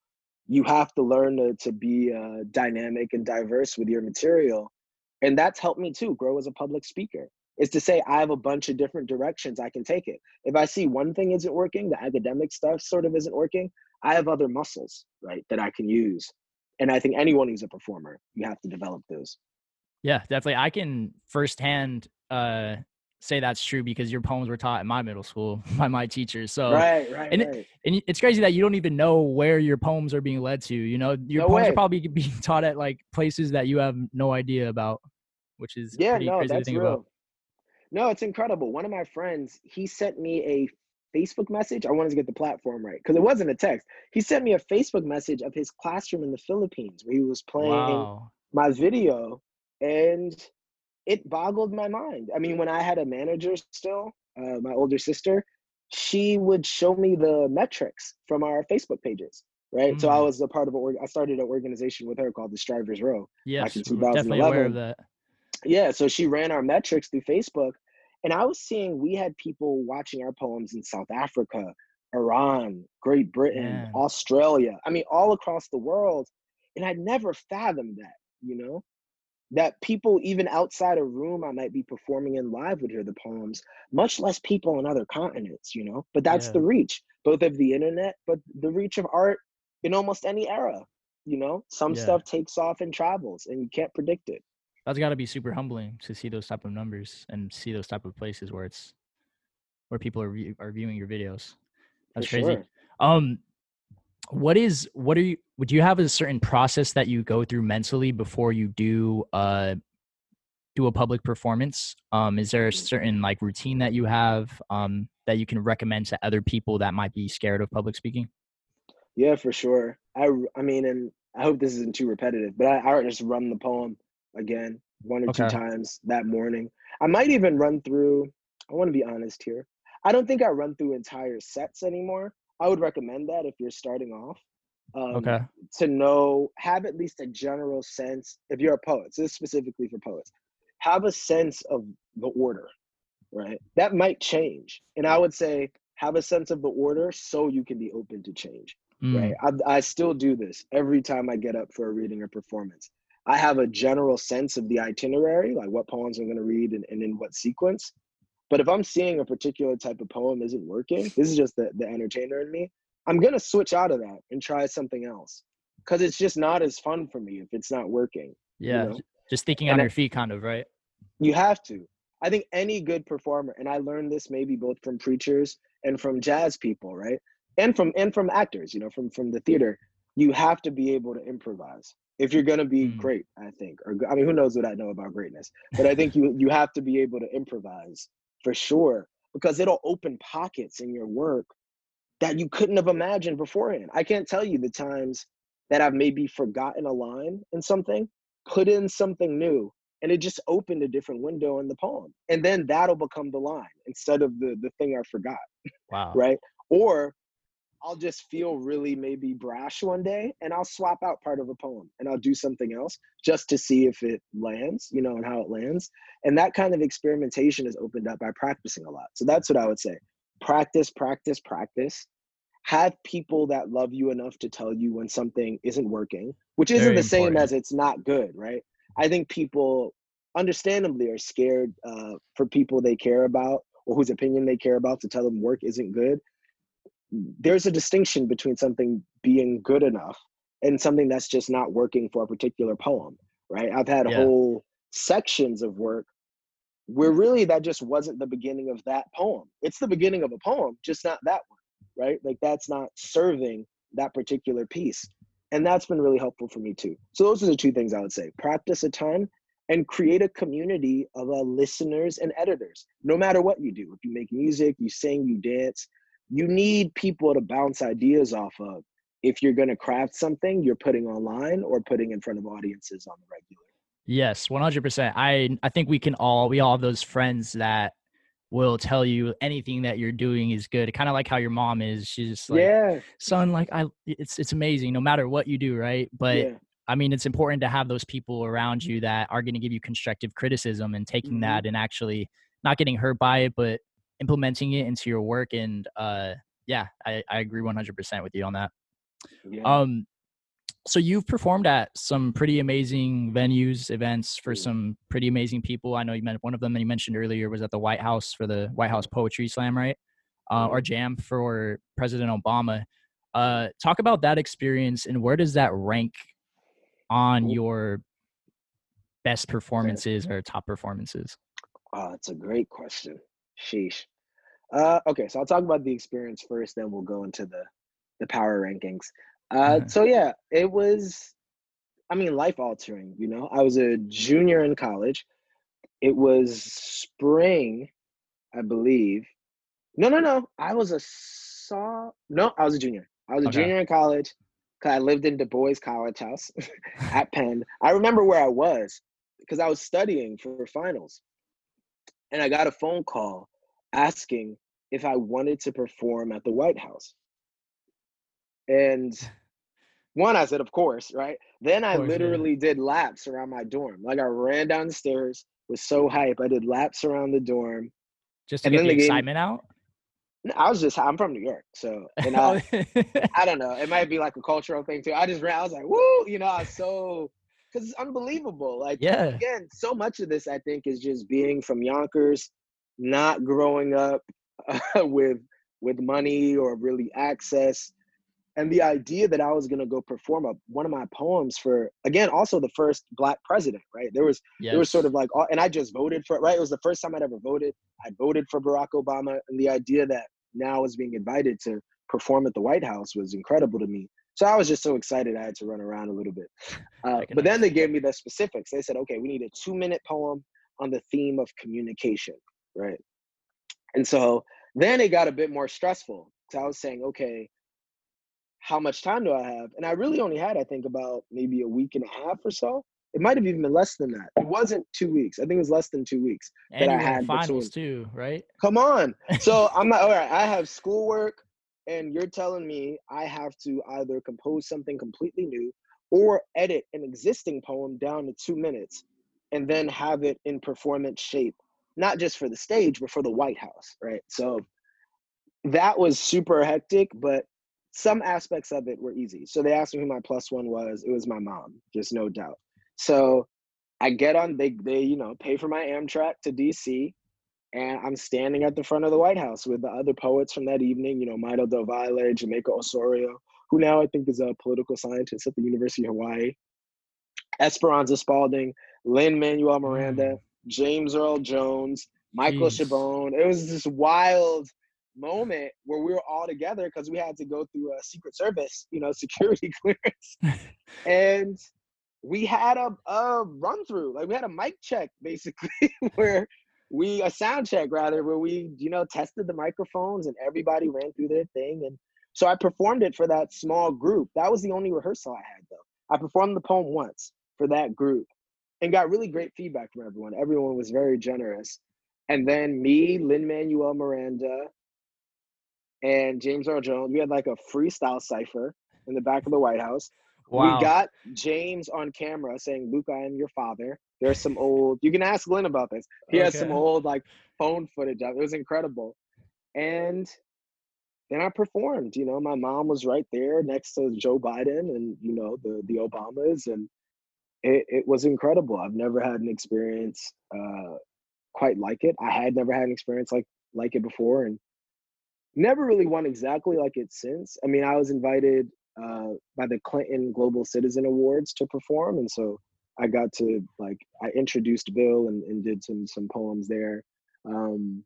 you have to learn to, to be uh, dynamic and diverse with your material, and that's helped me too grow as a public speaker. Is to say I have a bunch of different directions I can take it. If I see one thing isn't working, the academic stuff sort of isn't working, I have other muscles, right, that I can use. And I think anyone who's a performer, you have to develop those. Yeah, definitely. I can firsthand uh, say that's true because your poems were taught in my middle school by my teachers. So right, right, and, right. It, and it's crazy that you don't even know where your poems are being led to. You know, your No poems way. are probably being taught at like places that you have no idea about, which is yeah, pretty no, crazy to that's think real. about. No, it's incredible. One of my friends, he sent me a Facebook message. I wanted to get the platform right because it wasn't a text. He sent me a Facebook message of his classroom in the Philippines where he was playing Wow. my video, and it boggled my mind. I mean, when I had a manager still, uh, my older sister, she would show me the metrics from our Facebook pages. Right, so I Mm. was a part of. A, I started an organization with her called the Strivers Row. Yes, in we're definitely aware of 2011. that. Yeah, so she ran our metrics through Facebook, and I was seeing we had people watching our poems in South Africa, Iran, Great Britain, Man. Australia. I mean, all across the world, and I'd never fathomed that. You know, that people even outside a room I might be performing in live would hear the poems, much less people on other continents. You know, but that's Yeah. the reach, both of the internet, but the reach of art in almost any era. You know, some Yeah. stuff takes off and travels, and you can't predict it. That's got to be super humbling to see those type of numbers and see those type of places where it's where people are view, are viewing your videos. That's For crazy. sure. Um, what is what are you? Would you have a certain process that you go through mentally before you do uh do a public performance? Um, is there a certain like routine that you have um that you can recommend to other people that might be scared of public speaking? Yeah, for sure. I I mean, and I hope this isn't too repetitive, but I, I just run the poem again one or two times that morning. I might even run through. I want to be honest here. I don't think I run through entire sets anymore. I would recommend that if you're starting off. Um, Okay. To know, have at least a general sense. If you're a poet, so this is specifically for poets, have a sense of the order, right? That might change, and I would say have a sense of the order so you can be open to change Mm, right? I, I still do this every time I get up for a reading or performance. I have a general sense of the itinerary, like what poems I'm going to read and, and in what sequence. But if I'm seeing a particular type of poem isn't working, this is just the, the entertainer in me, I'm going to switch out of that and try something else because it's just not as fun for me if it's not working. Yeah. know? Just thinking And on I- your feet, kind of, right? You have to. I think any good performer, and I learned this maybe both from preachers and from jazz people, right? And from and from actors, you know, from from the theater, you have to be able to improvise if you're gonna be Mm. great. I think, or I mean, who knows what I know about greatness? But I think you you have to be able to improvise for sure because it'll open pockets in your work that you couldn't have imagined beforehand. I can't tell you the times that I've maybe forgotten a line in something, put in something new, and it just opened a different window in the poem. And then that'll become the line instead of the the thing I forgot, Wow. right? Or I'll just feel really maybe brash one day and I'll swap out part of a poem and I'll do something else just to see if it lands, you know, and how it lands. And that kind of experimentation is opened up by practicing a lot. So that's what I would say. Practice, practice, practice. Have people that love you enough to tell you when something isn't working, which isn't Very the same important. as it's not good, right? I think people understandably are scared uh, for people they care about or whose opinion they care about to tell them work isn't good there's a distinction between something being good enough and something that's just not working for a particular poem right? I've had Yeah. whole sections of work where really that just wasn't the beginning of that poem. It's the beginning of a poem just not that one right? Like that's not serving that particular piece. And that's been really helpful for me too. So those are the two things i would say. Practice a ton and create a community of uh, listeners and editors no matter what you do. If you make music you sing you dance you need people to bounce ideas off of if you're going to craft something you're putting online or putting in front of audiences on the regular Yes, one hundred percent. I I think we can all we all have those friends that will tell you anything that you're doing is good. Kind of like how your mom is. She's just like, yeah son, like I, it's it's amazing no matter what you do, right? But yeah I mean, it's important to have those people around you that are going to give you constructive criticism and taking Mhm. that and actually not getting hurt by it, but implementing it into your work. And uh, yeah, I, I agree 100% with you on that. Yeah. Um, so you've performed at some pretty amazing venues, events for some pretty amazing people. I know you meant one of them that you mentioned earlier was at the White House for the White House Poetry Slam, right? Uh, or Jam for President Obama. Uh, talk about that experience and where does that rank on your best performances or top performances? Oh, it's a great question. Sheesh. Uh, okay, so I'll talk about the experience first, then we'll go into the the power rankings. Uh, Mhm. so yeah, it was, I mean, life altering. You know, I was a junior in college. It was spring, I believe. No, no, no. I was a saw. No, I was a junior. I was a Okay. junior in college. Cause I lived in Du Bois College House at Penn. I remember where I was because I was studying for finals, and I got a phone call asking if I wanted to perform at the White House. And one, I said, of course, right? Then I course, yeah. literally did laps around my dorm. Like I ran down the stairs, was so hype. I did laps around the dorm. Just to And get the the game- excitement out? I was just, I'm from New York. So, and I, oh. I don't know. It might be like a cultural thing too. I just ran, I was like, woo, you know, I was so, because it's unbelievable. Like, yeah. again, so much of this, I think, is just being from Yonkers, not growing up with with money or really access, and the idea that I was gonna go perform a, one of my poems for, again, also the first Black president, right? There was Yes. there was sort of like, and I just voted for it, right? It was the first time I'd ever voted. I voted for Barack Obama, and the idea that now I was being invited to perform at the White House was incredible to me. So I was just so excited I had to run around a little bit. Uh, but then they gave me the specifics. They said, okay, we need a two minute poem on the theme of communication, right? And so then it got a bit more stressful. So I was saying, okay, how much time do I have? And I really only had, I think, about maybe a week and a half or so. It might have even been less than that. It wasn't two weeks. I think it was less than two weeks. and I you were had finals too, right? Come on. So I'm like, all right, I have schoolwork, and you're telling me I have to either compose something completely new or edit an existing poem down to two minutes and then have it in performance shape, not just for the stage, but for the White House, right? So that was super hectic, but some aspects of it were easy. So they asked me who my plus one was. It was my mom, just no doubt. So I get on, they, they, you know, pay for my Amtrak to DC and I'm standing at the front of the White House with the other poets from that evening, you know, Mayda Del Valle, Jamaica Osorio, who now I think is a political scientist at the University of Hawaii, Esperanza Spalding, Lin Manuel Miranda. James Earl Jones, Michael Jeez. Chabon. It was this wild moment where we were all together because we had to go through a Secret Service, you know, security clearance. and we had a, a run through, like we had a mic check basically, where we a sound check rather, where we you know tested the microphones and everybody ran through their thing, and so I performed it for that small group. That was the only rehearsal I had though. I performed the poem once for that group, and got really great feedback from everyone. Everyone was very generous, and then me, Lin Manuel Miranda, and James Earl Jones, we had like a freestyle cipher in the back of the White House. Wow. We got James on camera saying, Luke, I am your father. There's some old, you can ask Glenn about this. He has some old like phone footage of it. It was incredible. And then I performed, you know, my mom was right there next to Joe Biden and, you know, the, the Obamas. And it, it was incredible. I've never had an experience uh, quite like it. I had never had an experience like, like it before and never really one exactly like it since. I mean, I was invited uh, by the Clinton Global Citizen Awards to perform, and so I got to like I introduced Bill and, and did some some poems there. Um,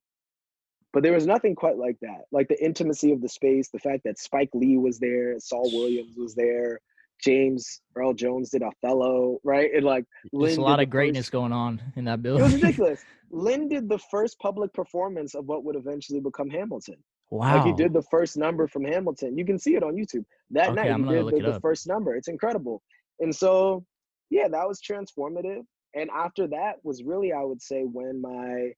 but there was nothing quite like that. Like the intimacy of the space, the fact that Spike Lee was there, Saul Williams was there, James Earl Jones did Othello, right? And like There's a lot of greatness first- going on in that building. It was ridiculous. Lin did the first public performance of what would eventually become Hamilton. wow. Like he did the first number from Hamilton. You can see it on YouTube. That Okay, night I'm he did the, the first number. It's incredible. And so, yeah, that was transformative. And after that was really, I would say, when my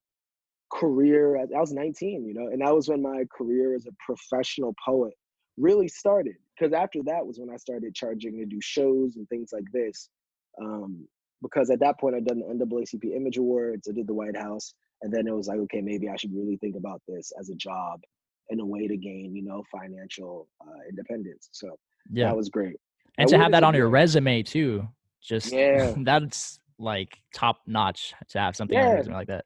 career, I was 19, you know, and that was when my career as a professional poet really started. Because after that was when I started charging to do shows and things like this. Um, because at that point, I'd done the NAACP Image Awards, I did the White House, And then it was like, okay, maybe I should really think about this as a job and a way to gain, you know, financial uh, independence. So yeah, that was great. And to have that on your resume too, just yeah, that's like top notch to have something yeah. like that.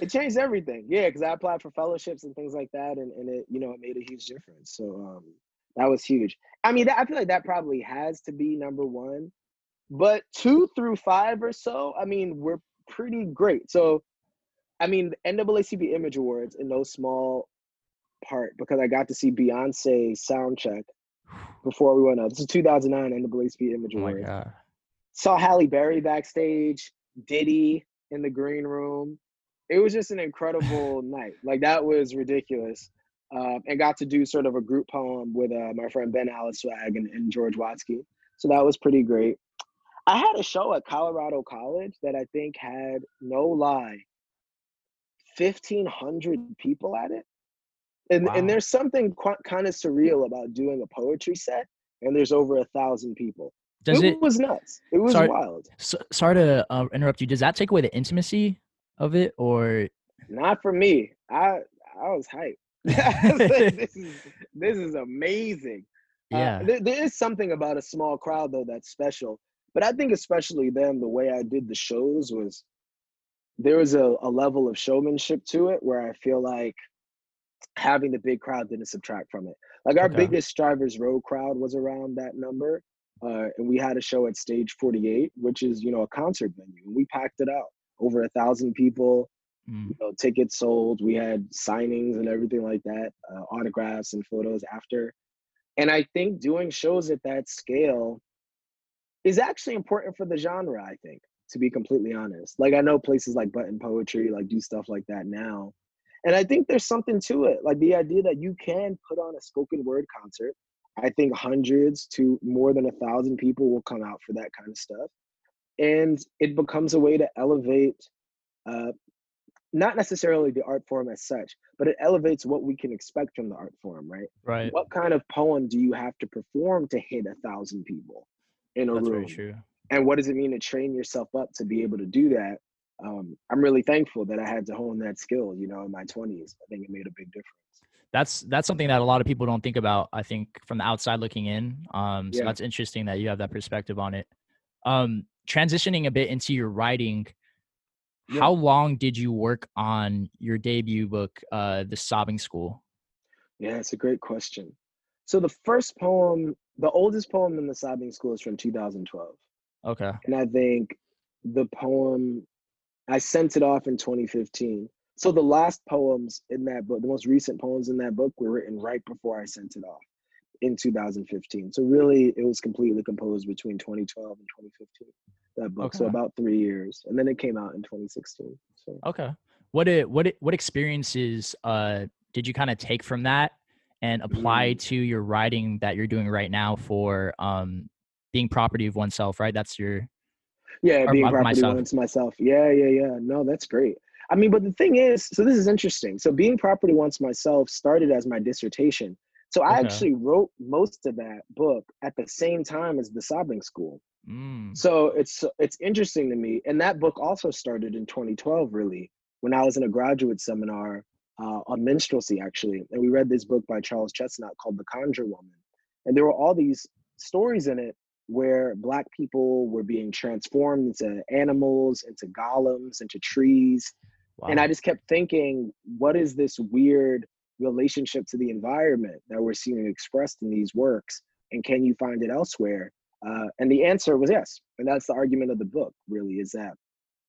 It changed everything. Yeah, because I applied for fellowships and things like that, and, and it you know it made a huge difference. So um, that was huge. I mean, I feel like that probably has to be number one, but two through five or so, I mean, we're pretty great. So, I mean, the NAACP Image Awards in no small part because I got to see Beyonce sound check before we went up. This is 2009 NAACP Image oh Awards. Saw Halle Berry backstage, Diddy in the green room. It was just an incredible night. Like that was ridiculous. Uh, and got to do sort of a group poem with uh, my friend Ben Swag and, and George Watsky. So that was pretty great. I had a show at Colorado College that I think had no lie, fifteen hundred people at it, and wow. and there's something qu- kind of surreal about doing a poetry set, and there's over a thousand people. Does it, it was nuts. It was sorry, wild. So, sorry to uh, interrupt you. Does that take away the intimacy of it, or not for me? I I was hyped. this is this is amazing. Uh, yeah, uh, there, there is something about a small crowd though that's special. But I think especially then the way I did the shows was there was a, a level of showmanship to it where I feel like having the big crowd didn't subtract from it. Like our okay. biggest Strivers Row crowd was around that number. Uh, and we had a show at Stage 48, which is, you know, a concert venue. And we packed it out. Over a thousand people, mm. you know, tickets sold. We had signings and everything like that, uh, autographs and photos after. And I think doing shows at that scale is actually important for the genre, I think, to be completely honest. Like I know places like Button Poetry like do stuff like that now. And I think there's something to it. Like the idea that you can put on a spoken word concert. I think hundreds to more than a thousand people will come out for that kind of stuff. And it becomes a way to elevate uh, not necessarily the art form as such, but it elevates what we can expect from the art form, right? Right. What kind of poem do you have to perform to hit a thousand people? in a That's room. Very true. And what does it mean to train yourself up to be able to do that? Um, I'm really thankful that I had to hone that skill, you know, in my 20s. I think it made a big difference. That's that's something that a lot of people don't think about. I think from the outside looking in. Um, so yeah. that's interesting that you have that perspective on it. Um, transitioning a bit into your writing, yeah. how long did you work on your debut book, uh, The Sobbing School? Yeah, it's a great question. So the first poem the oldest poem in the sobbing school is from 2012 okay and i think the poem i sent it off in 2015 so the last poems in that book the most recent poems in that book were written right before i sent it off in 2015 so really it was completely composed between 2012 and 2015 that book okay. so about three years and then it came out in 2016 so okay what it what it, what experiences uh did you kind of take from that and apply mm. to your writing that you're doing right now for um, being property of oneself, right? That's your yeah, being property myself. once myself. Yeah, yeah, yeah. No, that's great. I mean, but the thing is, so this is interesting. So being property once myself started as my dissertation. So I okay. actually wrote most of that book at the same time as the sobbing school. Mm. So it's it's interesting to me, and that book also started in 2012, really, when I was in a graduate seminar uh, on minstrelsy actually, and we read this book by Charles Chesnutt called The Conjure Woman, and there were all these stories in it where black people were being transformed into animals, into golems, into trees, wow. and I just kept thinking, what is this weird relationship to the environment that we're seeing expressed in these works, and can you find it elsewhere? Uh, and the answer was yes, and that's the argument of the book. Really, is that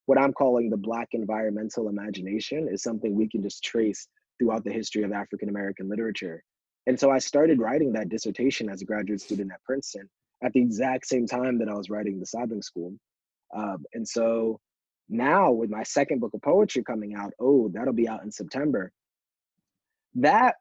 what I'm calling the Black environmental imagination is something we can just trace throughout the history of African American literature. And so I started writing that dissertation as a graduate student at Princeton at the exact same time that I was writing the Sobbing School. Um, and so now with my second book of poetry coming out, oh, that'll be out in September. That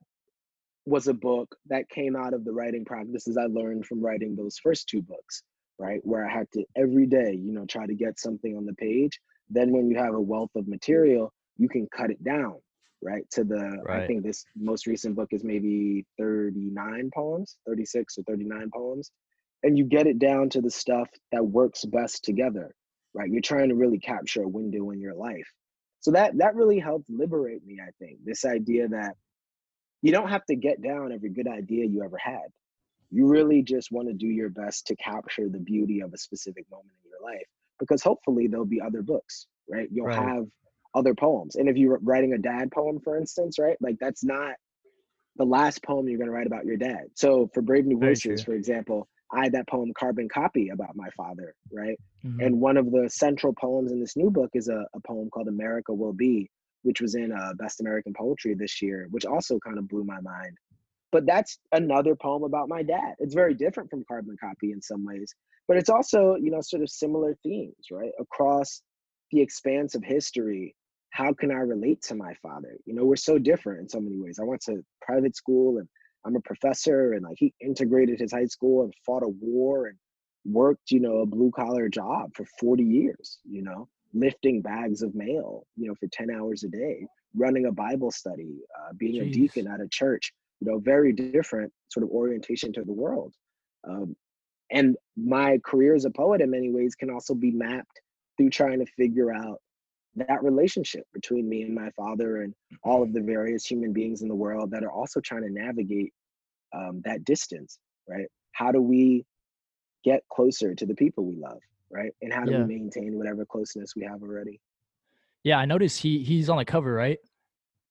was a book that came out of the writing practices I learned from writing those first two books, right? Where I had to every day, you know, try to get something on the page then when you have a wealth of material, you can cut it down, right? To the right. I think this most recent book is maybe 39 poems, 36 or 39 poems. And you get it down to the stuff that works best together, right? You're trying to really capture a window in your life. So that that really helped liberate me, I think. This idea that you don't have to get down every good idea you ever had. You really just want to do your best to capture the beauty of a specific moment in your life because hopefully there'll be other books, right? You'll Right. have other poems. And if you're writing a dad poem, for instance, right? Like that's not the last poem you're going to write about your dad. So for Brave New Voices, for example, I had that poem Carbon Copy about my father, right? Mhm. And one of the central poems in this new book is a, a poem called America Will Be, which was in uh, Best American Poetry this year, which also kind of blew my mind. But that's another poem about my dad. It's very different from Carbon Copy in some ways, but it's also, you know, sort of similar themes, right? Across the expanse of history, how can I relate to my father? You know, we're so different in so many ways. I went to private school and I'm a professor, and like he integrated his high school and fought a war and worked, you know, a blue collar job for 40 years, you know, lifting bags of mail, you know, for 10 hours a day, running a Bible study, uh, being a deacon at a church, you know, very different sort of orientation to the world. Um, and my career as a poet, in many ways, can also be mapped through trying to figure out that relationship between me and my father and all of the various human beings in the world that are also trying to navigate um, that distance, right? How do we get closer to the people we love, right? And how do Yeah. we maintain whatever closeness we have already? Yeah, I noticed he he's on the cover, right?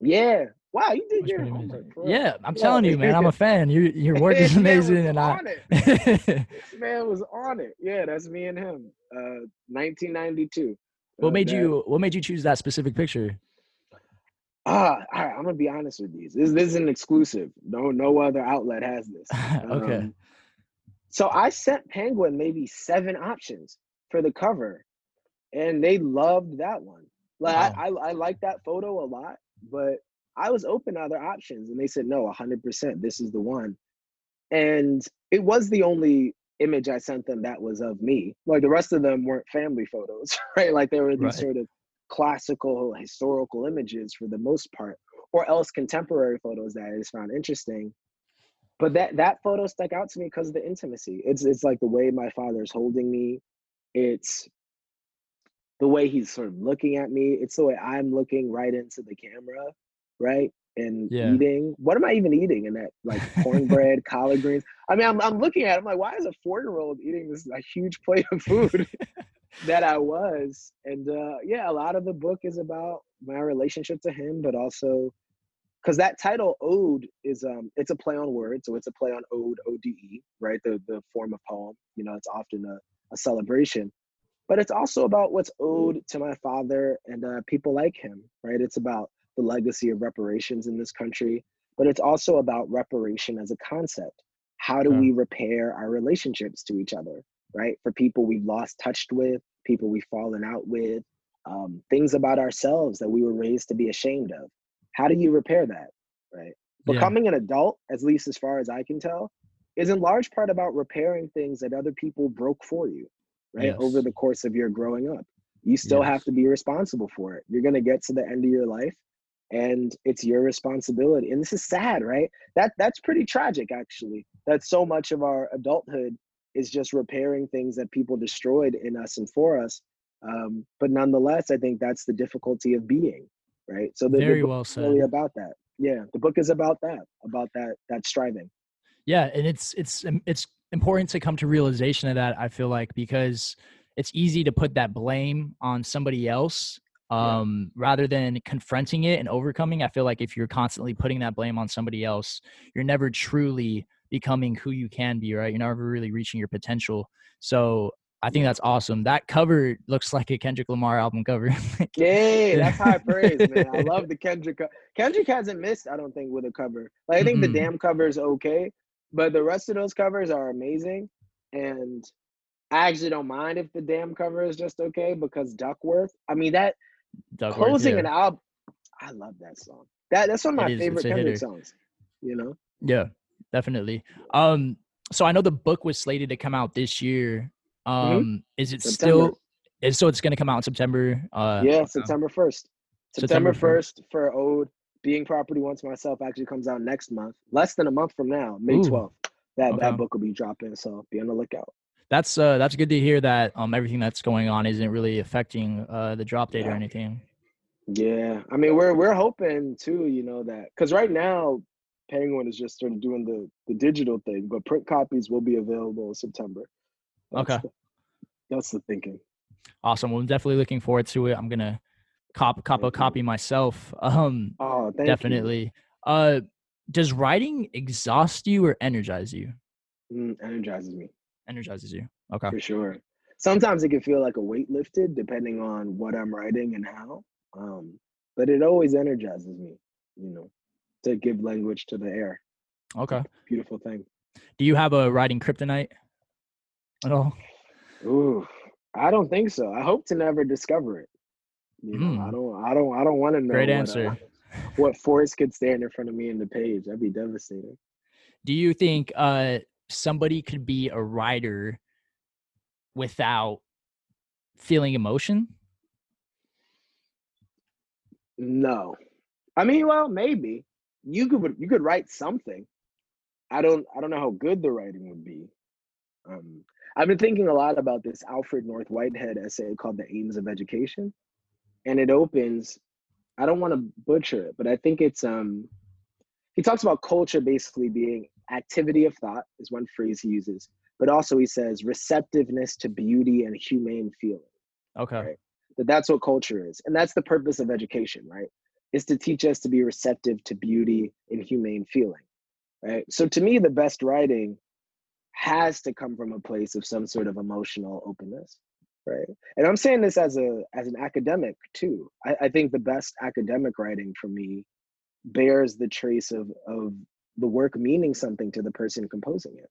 Yeah. Wow, you did your homework. amazing. for real. Yeah, I'm Yeah. telling you, man, I'm a fan. Your your work is This man was amazing, and I. This man was on it. Yeah, that's me and him. Uh, 1992. what Uh, made that- you What made you choose that specific picture? Ah, all right, I'm gonna be honest with these. This, this is an exclusive. No, no other outlet has this. okay. Um, so I sent Penguin maybe seven options for the cover, and they loved that one. Like I, I, I like that photo a lot, but I was open to other options, and they said no, 100%. This is the one, and it was the only image I sent them that was of me. Like the rest of them weren't family photos, right? Like they were these Right. sort of classical historical images for the most part, or else contemporary photos that I just found interesting but that that photo stuck out to me because of the intimacy it's it's like the way my father's holding me it's the way he's sort of looking at me it's the way i'm looking right into the camera right and Yeah. eating. What am i even eating in that like cornbread collard greens? I mean i'm, I'm looking at it i'm like why is a four year old eating this a huge plate of food that i was? And uh yeah a lot of the book is about my relationship to him but also because that title Owed is um it's a play on words so it's a play on ode ode right? The the form of poem you know it's often a, a celebration but it's also about what's owed to my father and uh, people like him right? It's about the legacy of reparations in this country but it's also about reparation as a concept. How do Yeah. we repair our relationships to each other right? For people we've lost touch with people we've fallen out with um, things about ourselves that we were raised to be ashamed of. How do you repair that right? Yeah. becoming an adult at least as far as i can tell is in large part about repairing things that other people broke for you right over the course of your growing up. You still have to be responsible for it. You're going to get to the end of your life and it's your responsibility and this is sad right? That that's pretty tragic actually that so much of our adulthood is just repairing things that people destroyed in us and for us um, but nonetheless i think that's the difficulty of being right? So the, the Very book well is said. really about that. Yeah the book is about that about that that striving Yeah, and it's it's um, it's important to come to realization of that. I feel like because it's easy to put that blame on somebody else Yeah. um, rather than confronting it and overcoming. I feel like if you're constantly putting that blame on somebody else, you're never truly becoming who you can be. Right? You're never really reaching your potential. So I think that's awesome. That cover looks like a Kendrick Lamar album cover. Yay, yeah that's high praise man i love the kendrick kendrick hasn't missed i don't think with a cover like i think Mm-mm. the damn cover is okay but the rest of those covers are amazing and i actually don't mind if the damn cover is just okay because duckworth i mean that Duckworth, closing yeah. an album i love that song that that's one of my is, favorite kendrick songs you know Yeah, definitely. Um, so I know the book was slated to come out this year. Um, is it Mm-hmm. September. still? Is so it's going to come out in September. Uh, yeah september 1st September september 1st. 1st for Owed being property once myself actually comes out next month less than a month from now may Ooh, 12th that okay. that book will be dropping so be on the lookout That's uh, that's good to hear that um everything that's going on isn't really affecting uh the drop date or anything. Yeah, I mean we're we're hoping too, you know that because right now Penguin is just sort of doing the the digital thing, but print copies will be available in September. That's Okay. the, that's the thinking. Awesome. Well, I'm definitely looking forward to it. I'm gonna cop cop a copy myself. Um, Oh, thank definitely. Uh, does writing exhaust you or energize you? you. Mm, energizes me Energizes you. Okay. for sure. Sometimes it can feel like a weight lifted, depending on what I'm writing and how. Um, but it always energizes me, you know, to give language to the air. Okay. Beautiful thing. Do you have a writing kryptonite at all? Ooh, I don't think so. I hope to never discover it. You know, I Mm. don't, I don't, I don't want to know. Great what, uh, answer. what force could stand in front of me in the page? That'd be devastating. Do you think uh somebody could be a writer without feeling emotion? No, I mean, well, maybe you could, you could write something. I don't, I don't know how good the writing would be. Um, I've been thinking a lot about this Alfred North Whitehead essay called "The Aims of Education," and it opens. I don't want to butcher it, but I think it's um. He talks about culture basically being activity of thought is one phrase he uses, but also he says receptiveness to beauty and humane feeling. Okay. Right. That that's what culture is, and that's the purpose of education, right? Is to teach us to be receptive to beauty and humane feeling, right? So to me, the best writing has to come from a place of some sort of emotional openness right and i'm saying this as a as an academic too i, I think the best academic writing for me bears the trace of of the work meaning something to the person composing it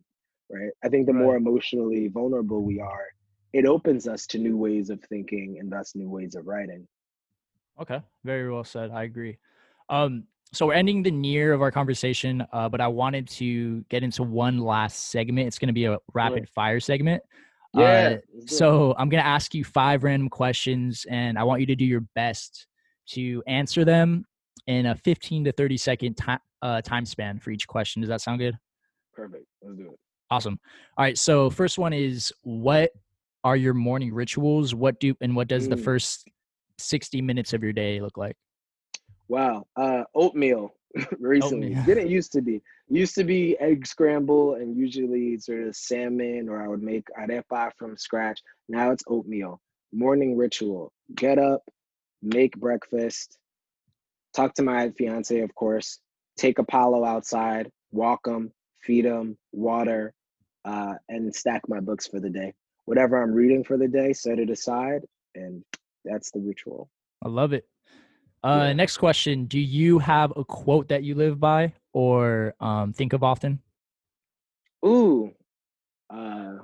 right i think the more emotionally vulnerable we are it opens us to new ways of thinking and thus new ways of writing Okay, very well said. I agree. Um, so we're ending the near of our conversation, uh, but I wanted to get into one last segment. It's going to be a rapid fire segment. Yeah Uh, let's do it. so I'm going to ask you five random questions, and I want you to do your best to answer them in a 15 to 30 second time uh, time span for each question. Does that sound good? perfect let's do it Awesome. All right. So first one is what are your morning rituals? What do and what does the Mm. first 60 minutes of your day look like? Wow. Uh, oatmeal recently. Oatmeal. Didn't used to be. Used to be egg scramble and usually sort of salmon or I would make arepa from scratch. Now it's oatmeal. Morning ritual. Get up, make breakfast, talk to my fiance, of course, take Apollo outside, walk him, feed him, water, uh, and stack my books for the day. Whatever I'm reading for the day, set it aside, and that's the ritual. I love it. Uh, Yeah. Next question: Do you have a quote that you live by or um, think of often? Ooh, uh,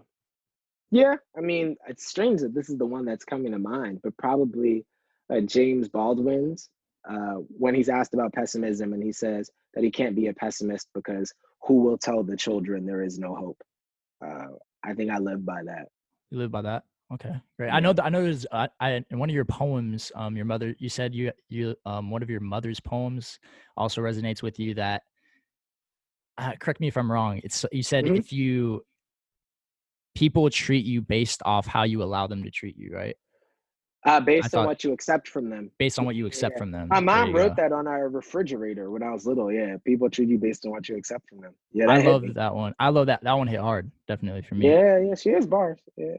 yeah. I mean, it's strange that this is the one that's coming to mind, but probably uh, James Baldwin's uh, when he's asked about pessimism, and he says that he can't be a pessimist because who will tell the children there is no hope? Uh, I think I live by that. You live by that. Okay, great. I know that. I know there's. Uh, I in one of your poems, um, your mother. You said you you um one of your mother's poems also resonates with you. That uh, correct me if I'm wrong. It's you said Mhm. if you people treat you based off how you allow them to treat you, right? Uh, based thought- on what you accept from them. Based on what you accept Yeah. from them. My mom wrote go. that on our refrigerator when I was little. Yeah, people treat you based on what you accept from them. Yeah, I love that one. I love that. That one hit hard, definitely for me. Yeah, yeah, she is bars. Yeah.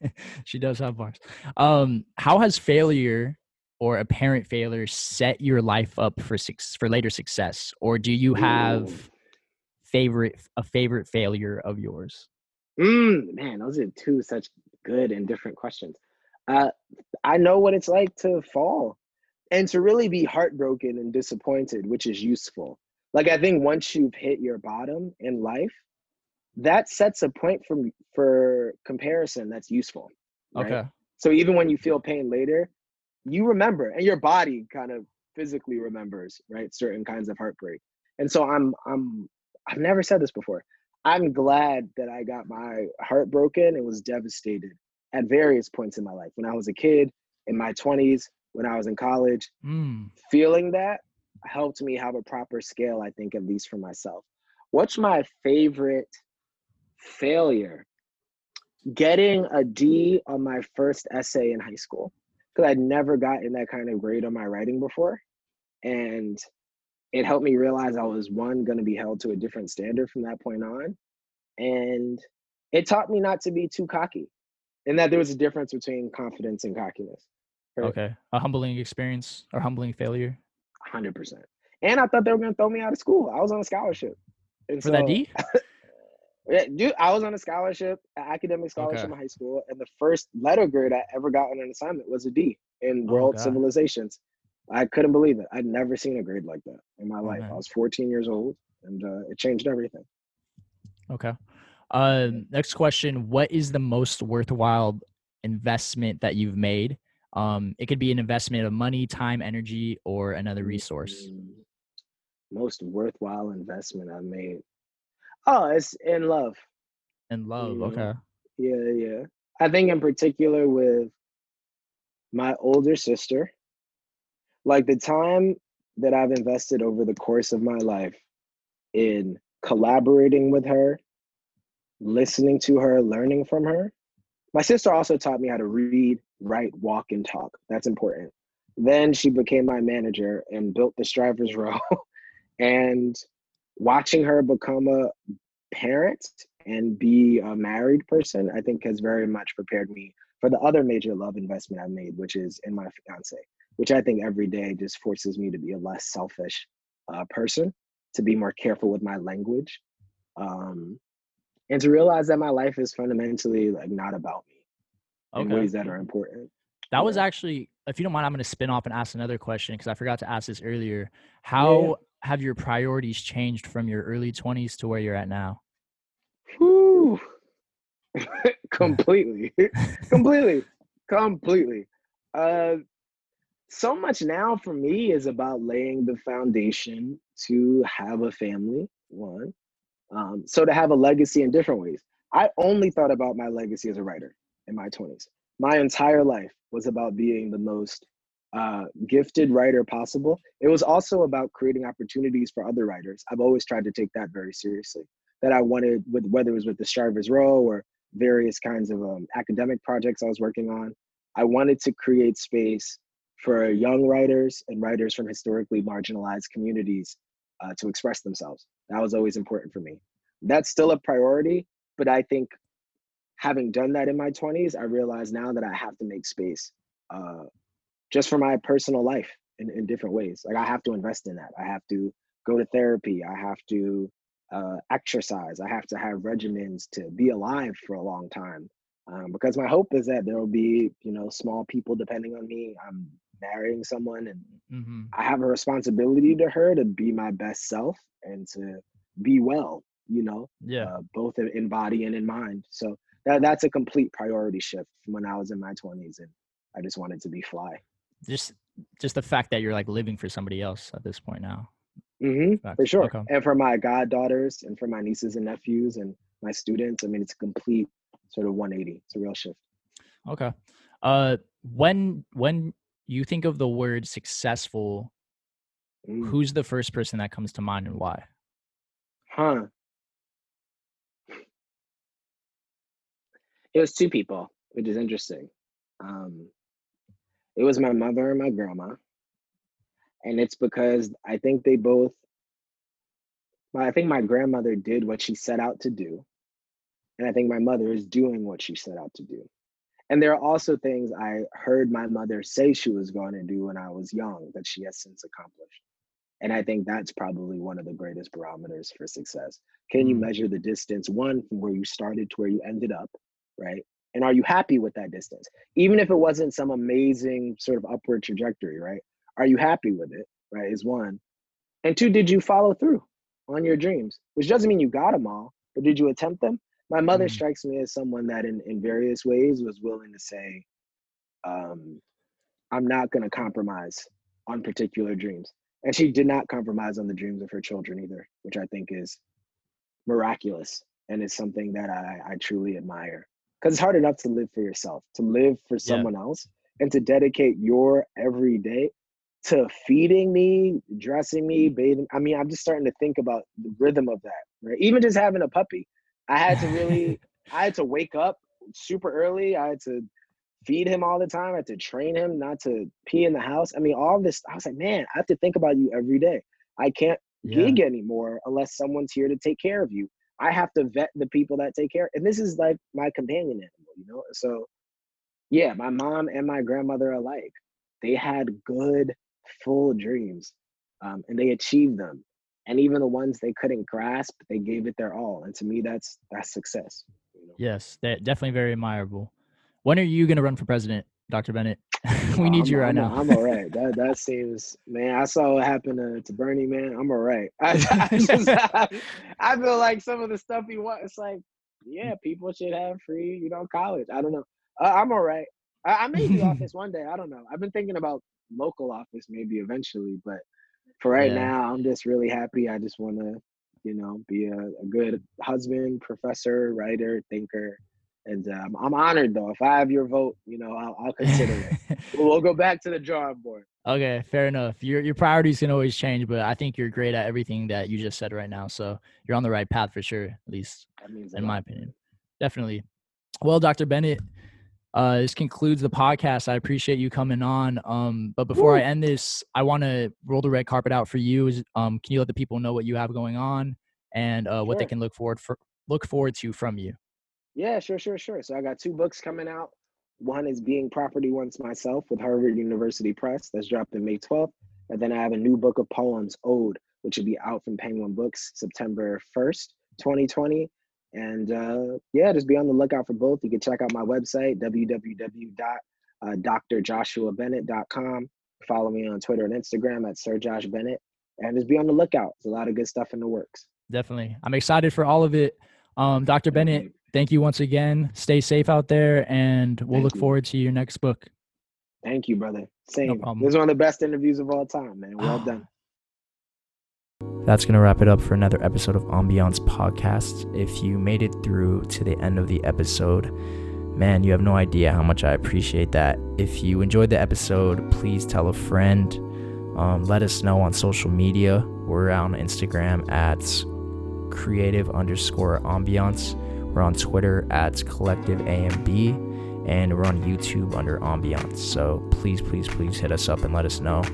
she does have bars. Um, how has failure or apparent failure set your life up for suc for later success, or do you Ooh. have favorite a favorite failure of yours? Mm, man, those are two such good and different questions. Uh, I know what it's like to fall and to really be heartbroken and disappointed, which is useful. Like I think once you've hit your bottom in life, that sets a point for for comparison that's useful. right? Okay, So even when you feel pain later, you remember, and your body kind of physically remembers, right? Certain kinds of heartbreak. And so I'm I'm I've never said this before. I'm glad that I got my heart broken and was devastated at various points in my life. When I was a kid, in my 20s, when I was in college, mm, feeling that helped me have a proper scale, I think, at least for myself. What's my favorite failure? Getting a D on my first essay in high school. because I'd never gotten that kind of grade on my writing before. And it helped me realize I was one going to be held to a different standard from that point on. And it taught me not to be too cocky and that there was a difference between confidence and cockiness. Right? Okay. A humbling experience or humbling failure? 100%. And I thought they were going to throw me out of school. I was on a scholarship. And For so, that D? yeah, dude, I was on a scholarship, an academic scholarship okay. in high school. And the first letter grade I ever got on an assignment was a D in oh, world God. civilizations. I couldn't believe it. I'd never seen a grade like that in my life. I was 14 years old and uh, it changed everything. Okay. Uh, next question What is the most worthwhile investment that you've made? Um, it could be an investment of money, time, energy, or another resource. Mm, most worthwhile investment I've made. Oh, it's in love. In love, mm-hmm. okay. Yeah, yeah. I think in particular with my older sister, like the time that I've invested over the course of my life in collaborating with her listening to her, learning from her. My sister also taught me how to read, write, walk, and talk. That's important. Then she became my manager and built the Strivers Row. and watching her become a parent and be a married person, I think has very much prepared me for the other major love investment I've made, which is in my fiance, which I think every day just forces me to be a less selfish uh, person, to be more careful with my language. Um, and to realize that my life is fundamentally like not about me okay. in ways that are important. That was actually, if you don't mind, I'm going to spin off and ask another question because I forgot to ask this earlier. How yeah. Have your priorities changed from your early 20s to where you're at now? Whew. completely, completely, completely. Uh, so much now for me is about laying the foundation to have a family, one, um, so to have a legacy in different ways. I only thought about my legacy as a writer in my 20s. My entire life was about being the most uh, gifted writer possible. It was also about creating opportunities for other writers. I've always tried to take that very seriously. That I wanted, with whether it was with the Strivers Row or various kinds of um, academic projects I was working on, I wanted to create space for young writers and writers from historically marginalized communities uh, to express themselves. That was always important for me. That's still a priority, but I think having done that in my 20s, I realize now that I have to make space uh, just for my personal life in, in different ways. Like I have to invest in that. I have to go to therapy. I have to uh, exercise. I have to have regimens to be alive for a long time. Um, because my hope is that there will be, you know, small people depending on me. I'm marrying someone and mm-hmm. I have a responsibility to her to be my best self and to be well, you know, yeah, uh, both in body and in mind. So that that's a complete priority shift from when I was in my 20s and I just wanted to be fly. Just just the fact that you're like living for somebody else at this point now. Mm-hmm, for sure. Okay. And for my goddaughters and for my nieces and nephews and my students, I mean, it's a complete sort of 180. It's a real shift. Okay. Uh, when when you think of the word successful, mm. who's the first person that comes to mind and why? Huh. It was two people, which is interesting. Um, it was my mother and my grandma. And it's because I think they both, I think my grandmother did what she set out to do. And I think my mother is doing what she set out to do. And there are also things I heard my mother say she was going to do when I was young that she has since accomplished. And I think that's probably one of the greatest barometers for success. Can you mm. measure the distance, one, from where you started to where you ended up, right? And are you happy with that distance? Even if it wasn't some amazing sort of upward trajectory, right? Are you happy with it, right? Is one. And two, did you follow through on your dreams? Which doesn't mean you got them all, but did you attempt them? my mother mm. strikes me as someone that in, in various ways was willing to say um, i'm not going to compromise on particular dreams and she did not compromise on the dreams of her children either which i think is miraculous and is something that i, I truly admire because it's hard enough to live for yourself to live for someone yeah. else and to dedicate your every day to feeding me dressing me mm. bathing i mean i'm just starting to think about the rhythm of that right even just having a puppy I had to really, I had to wake up super early. I had to feed him all the time. I had to train him not to pee in the house. I mean, all this. I was like, man, I have to think about you every day. I can't yeah. gig anymore unless someone's here to take care of you. I have to vet the people that take care. And this is like my companion animal, you know? So yeah, my mom and my grandmother alike, they had good, full dreams. Um, and they achieved them. And even the ones they couldn't grasp, they gave it their all. And to me, that's that's success. You know? Yes, that definitely very admirable. When are you gonna run for president, Dr. Bennett? we oh, need I'm, you right I'm, now. I'm all right. That that seems man. I saw what happened to, to Bernie. Man, I'm all right. I, I, just, I, I feel like some of the stuff he wants. It's like, yeah, people should have free, you know, college. I don't know. Uh, I'm all right. I, I may be office one day. I don't know. I've been thinking about local office maybe eventually, but for right yeah. now, I'm just really happy. I just want to, you know, be a, a good husband, professor, writer, thinker, and um, I'm honored though. If I have your vote, you know, I'll, I'll consider it. we'll go back to the drawing board. Okay, fair enough. Your your priorities can always change, but I think you're great at everything that you just said right now. So you're on the right path for sure, at least in my opinion. Definitely. Well, Dr. Bennett, uh, this concludes the podcast. I appreciate you coming on. Um, but before Woo. I end this, I want to roll the red carpet out for you. Um, can you let the people know what you have going on and uh, sure. what they can look forward for look forward to from you? Yeah, sure, sure, sure. So I got two books coming out. One is Being Property Once Myself with Harvard University Press. That's dropped in May 12th. And then I have a new book of poems, Owed, which will be out from Penguin Books September 1st, 2020. And uh, yeah, just be on the lookout for both. You can check out my website, www.drjoshuabennett.com. Follow me on Twitter and Instagram at Sir Josh Bennett. And just be on the lookout. There's a lot of good stuff in the works. Definitely. I'm excited for all of it. Um, Dr. Bennett, thank you once again. Stay safe out there, and we'll thank look you. forward to your next book. Thank you, brother. Same. No this is one of the best interviews of all time, man. Well done. That's going to wrap it up for another episode of Ambiance Podcast. If you made it through to the end of the episode, man, you have no idea how much I appreciate that. If you enjoyed the episode, please tell a friend. Um, let us know on social media. We're on Instagram at creative underscore ambiance. We're on Twitter at collective AMB, and we're on YouTube under ambiance. So please, please, please hit us up and let us know.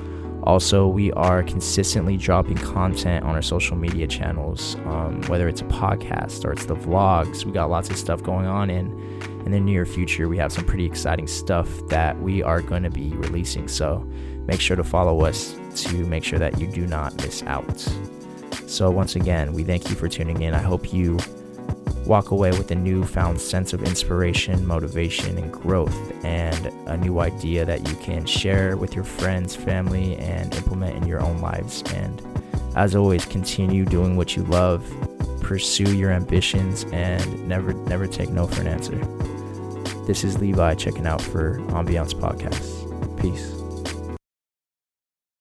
Also, we are consistently dropping content on our social media channels, um, whether it's a podcast or it's the vlogs. We got lots of stuff going on, and in the near future, we have some pretty exciting stuff that we are going to be releasing. So make sure to follow us to make sure that you do not miss out. So, once again, we thank you for tuning in. I hope you walk away with a newfound sense of inspiration, motivation, and growth, and a new idea that you can share with your friends, family, and implement in your own lives. And as always, continue doing what you love, pursue your ambitions, and never, never take no for an answer. This is Levi checking out for Ambiance Podcast. Peace.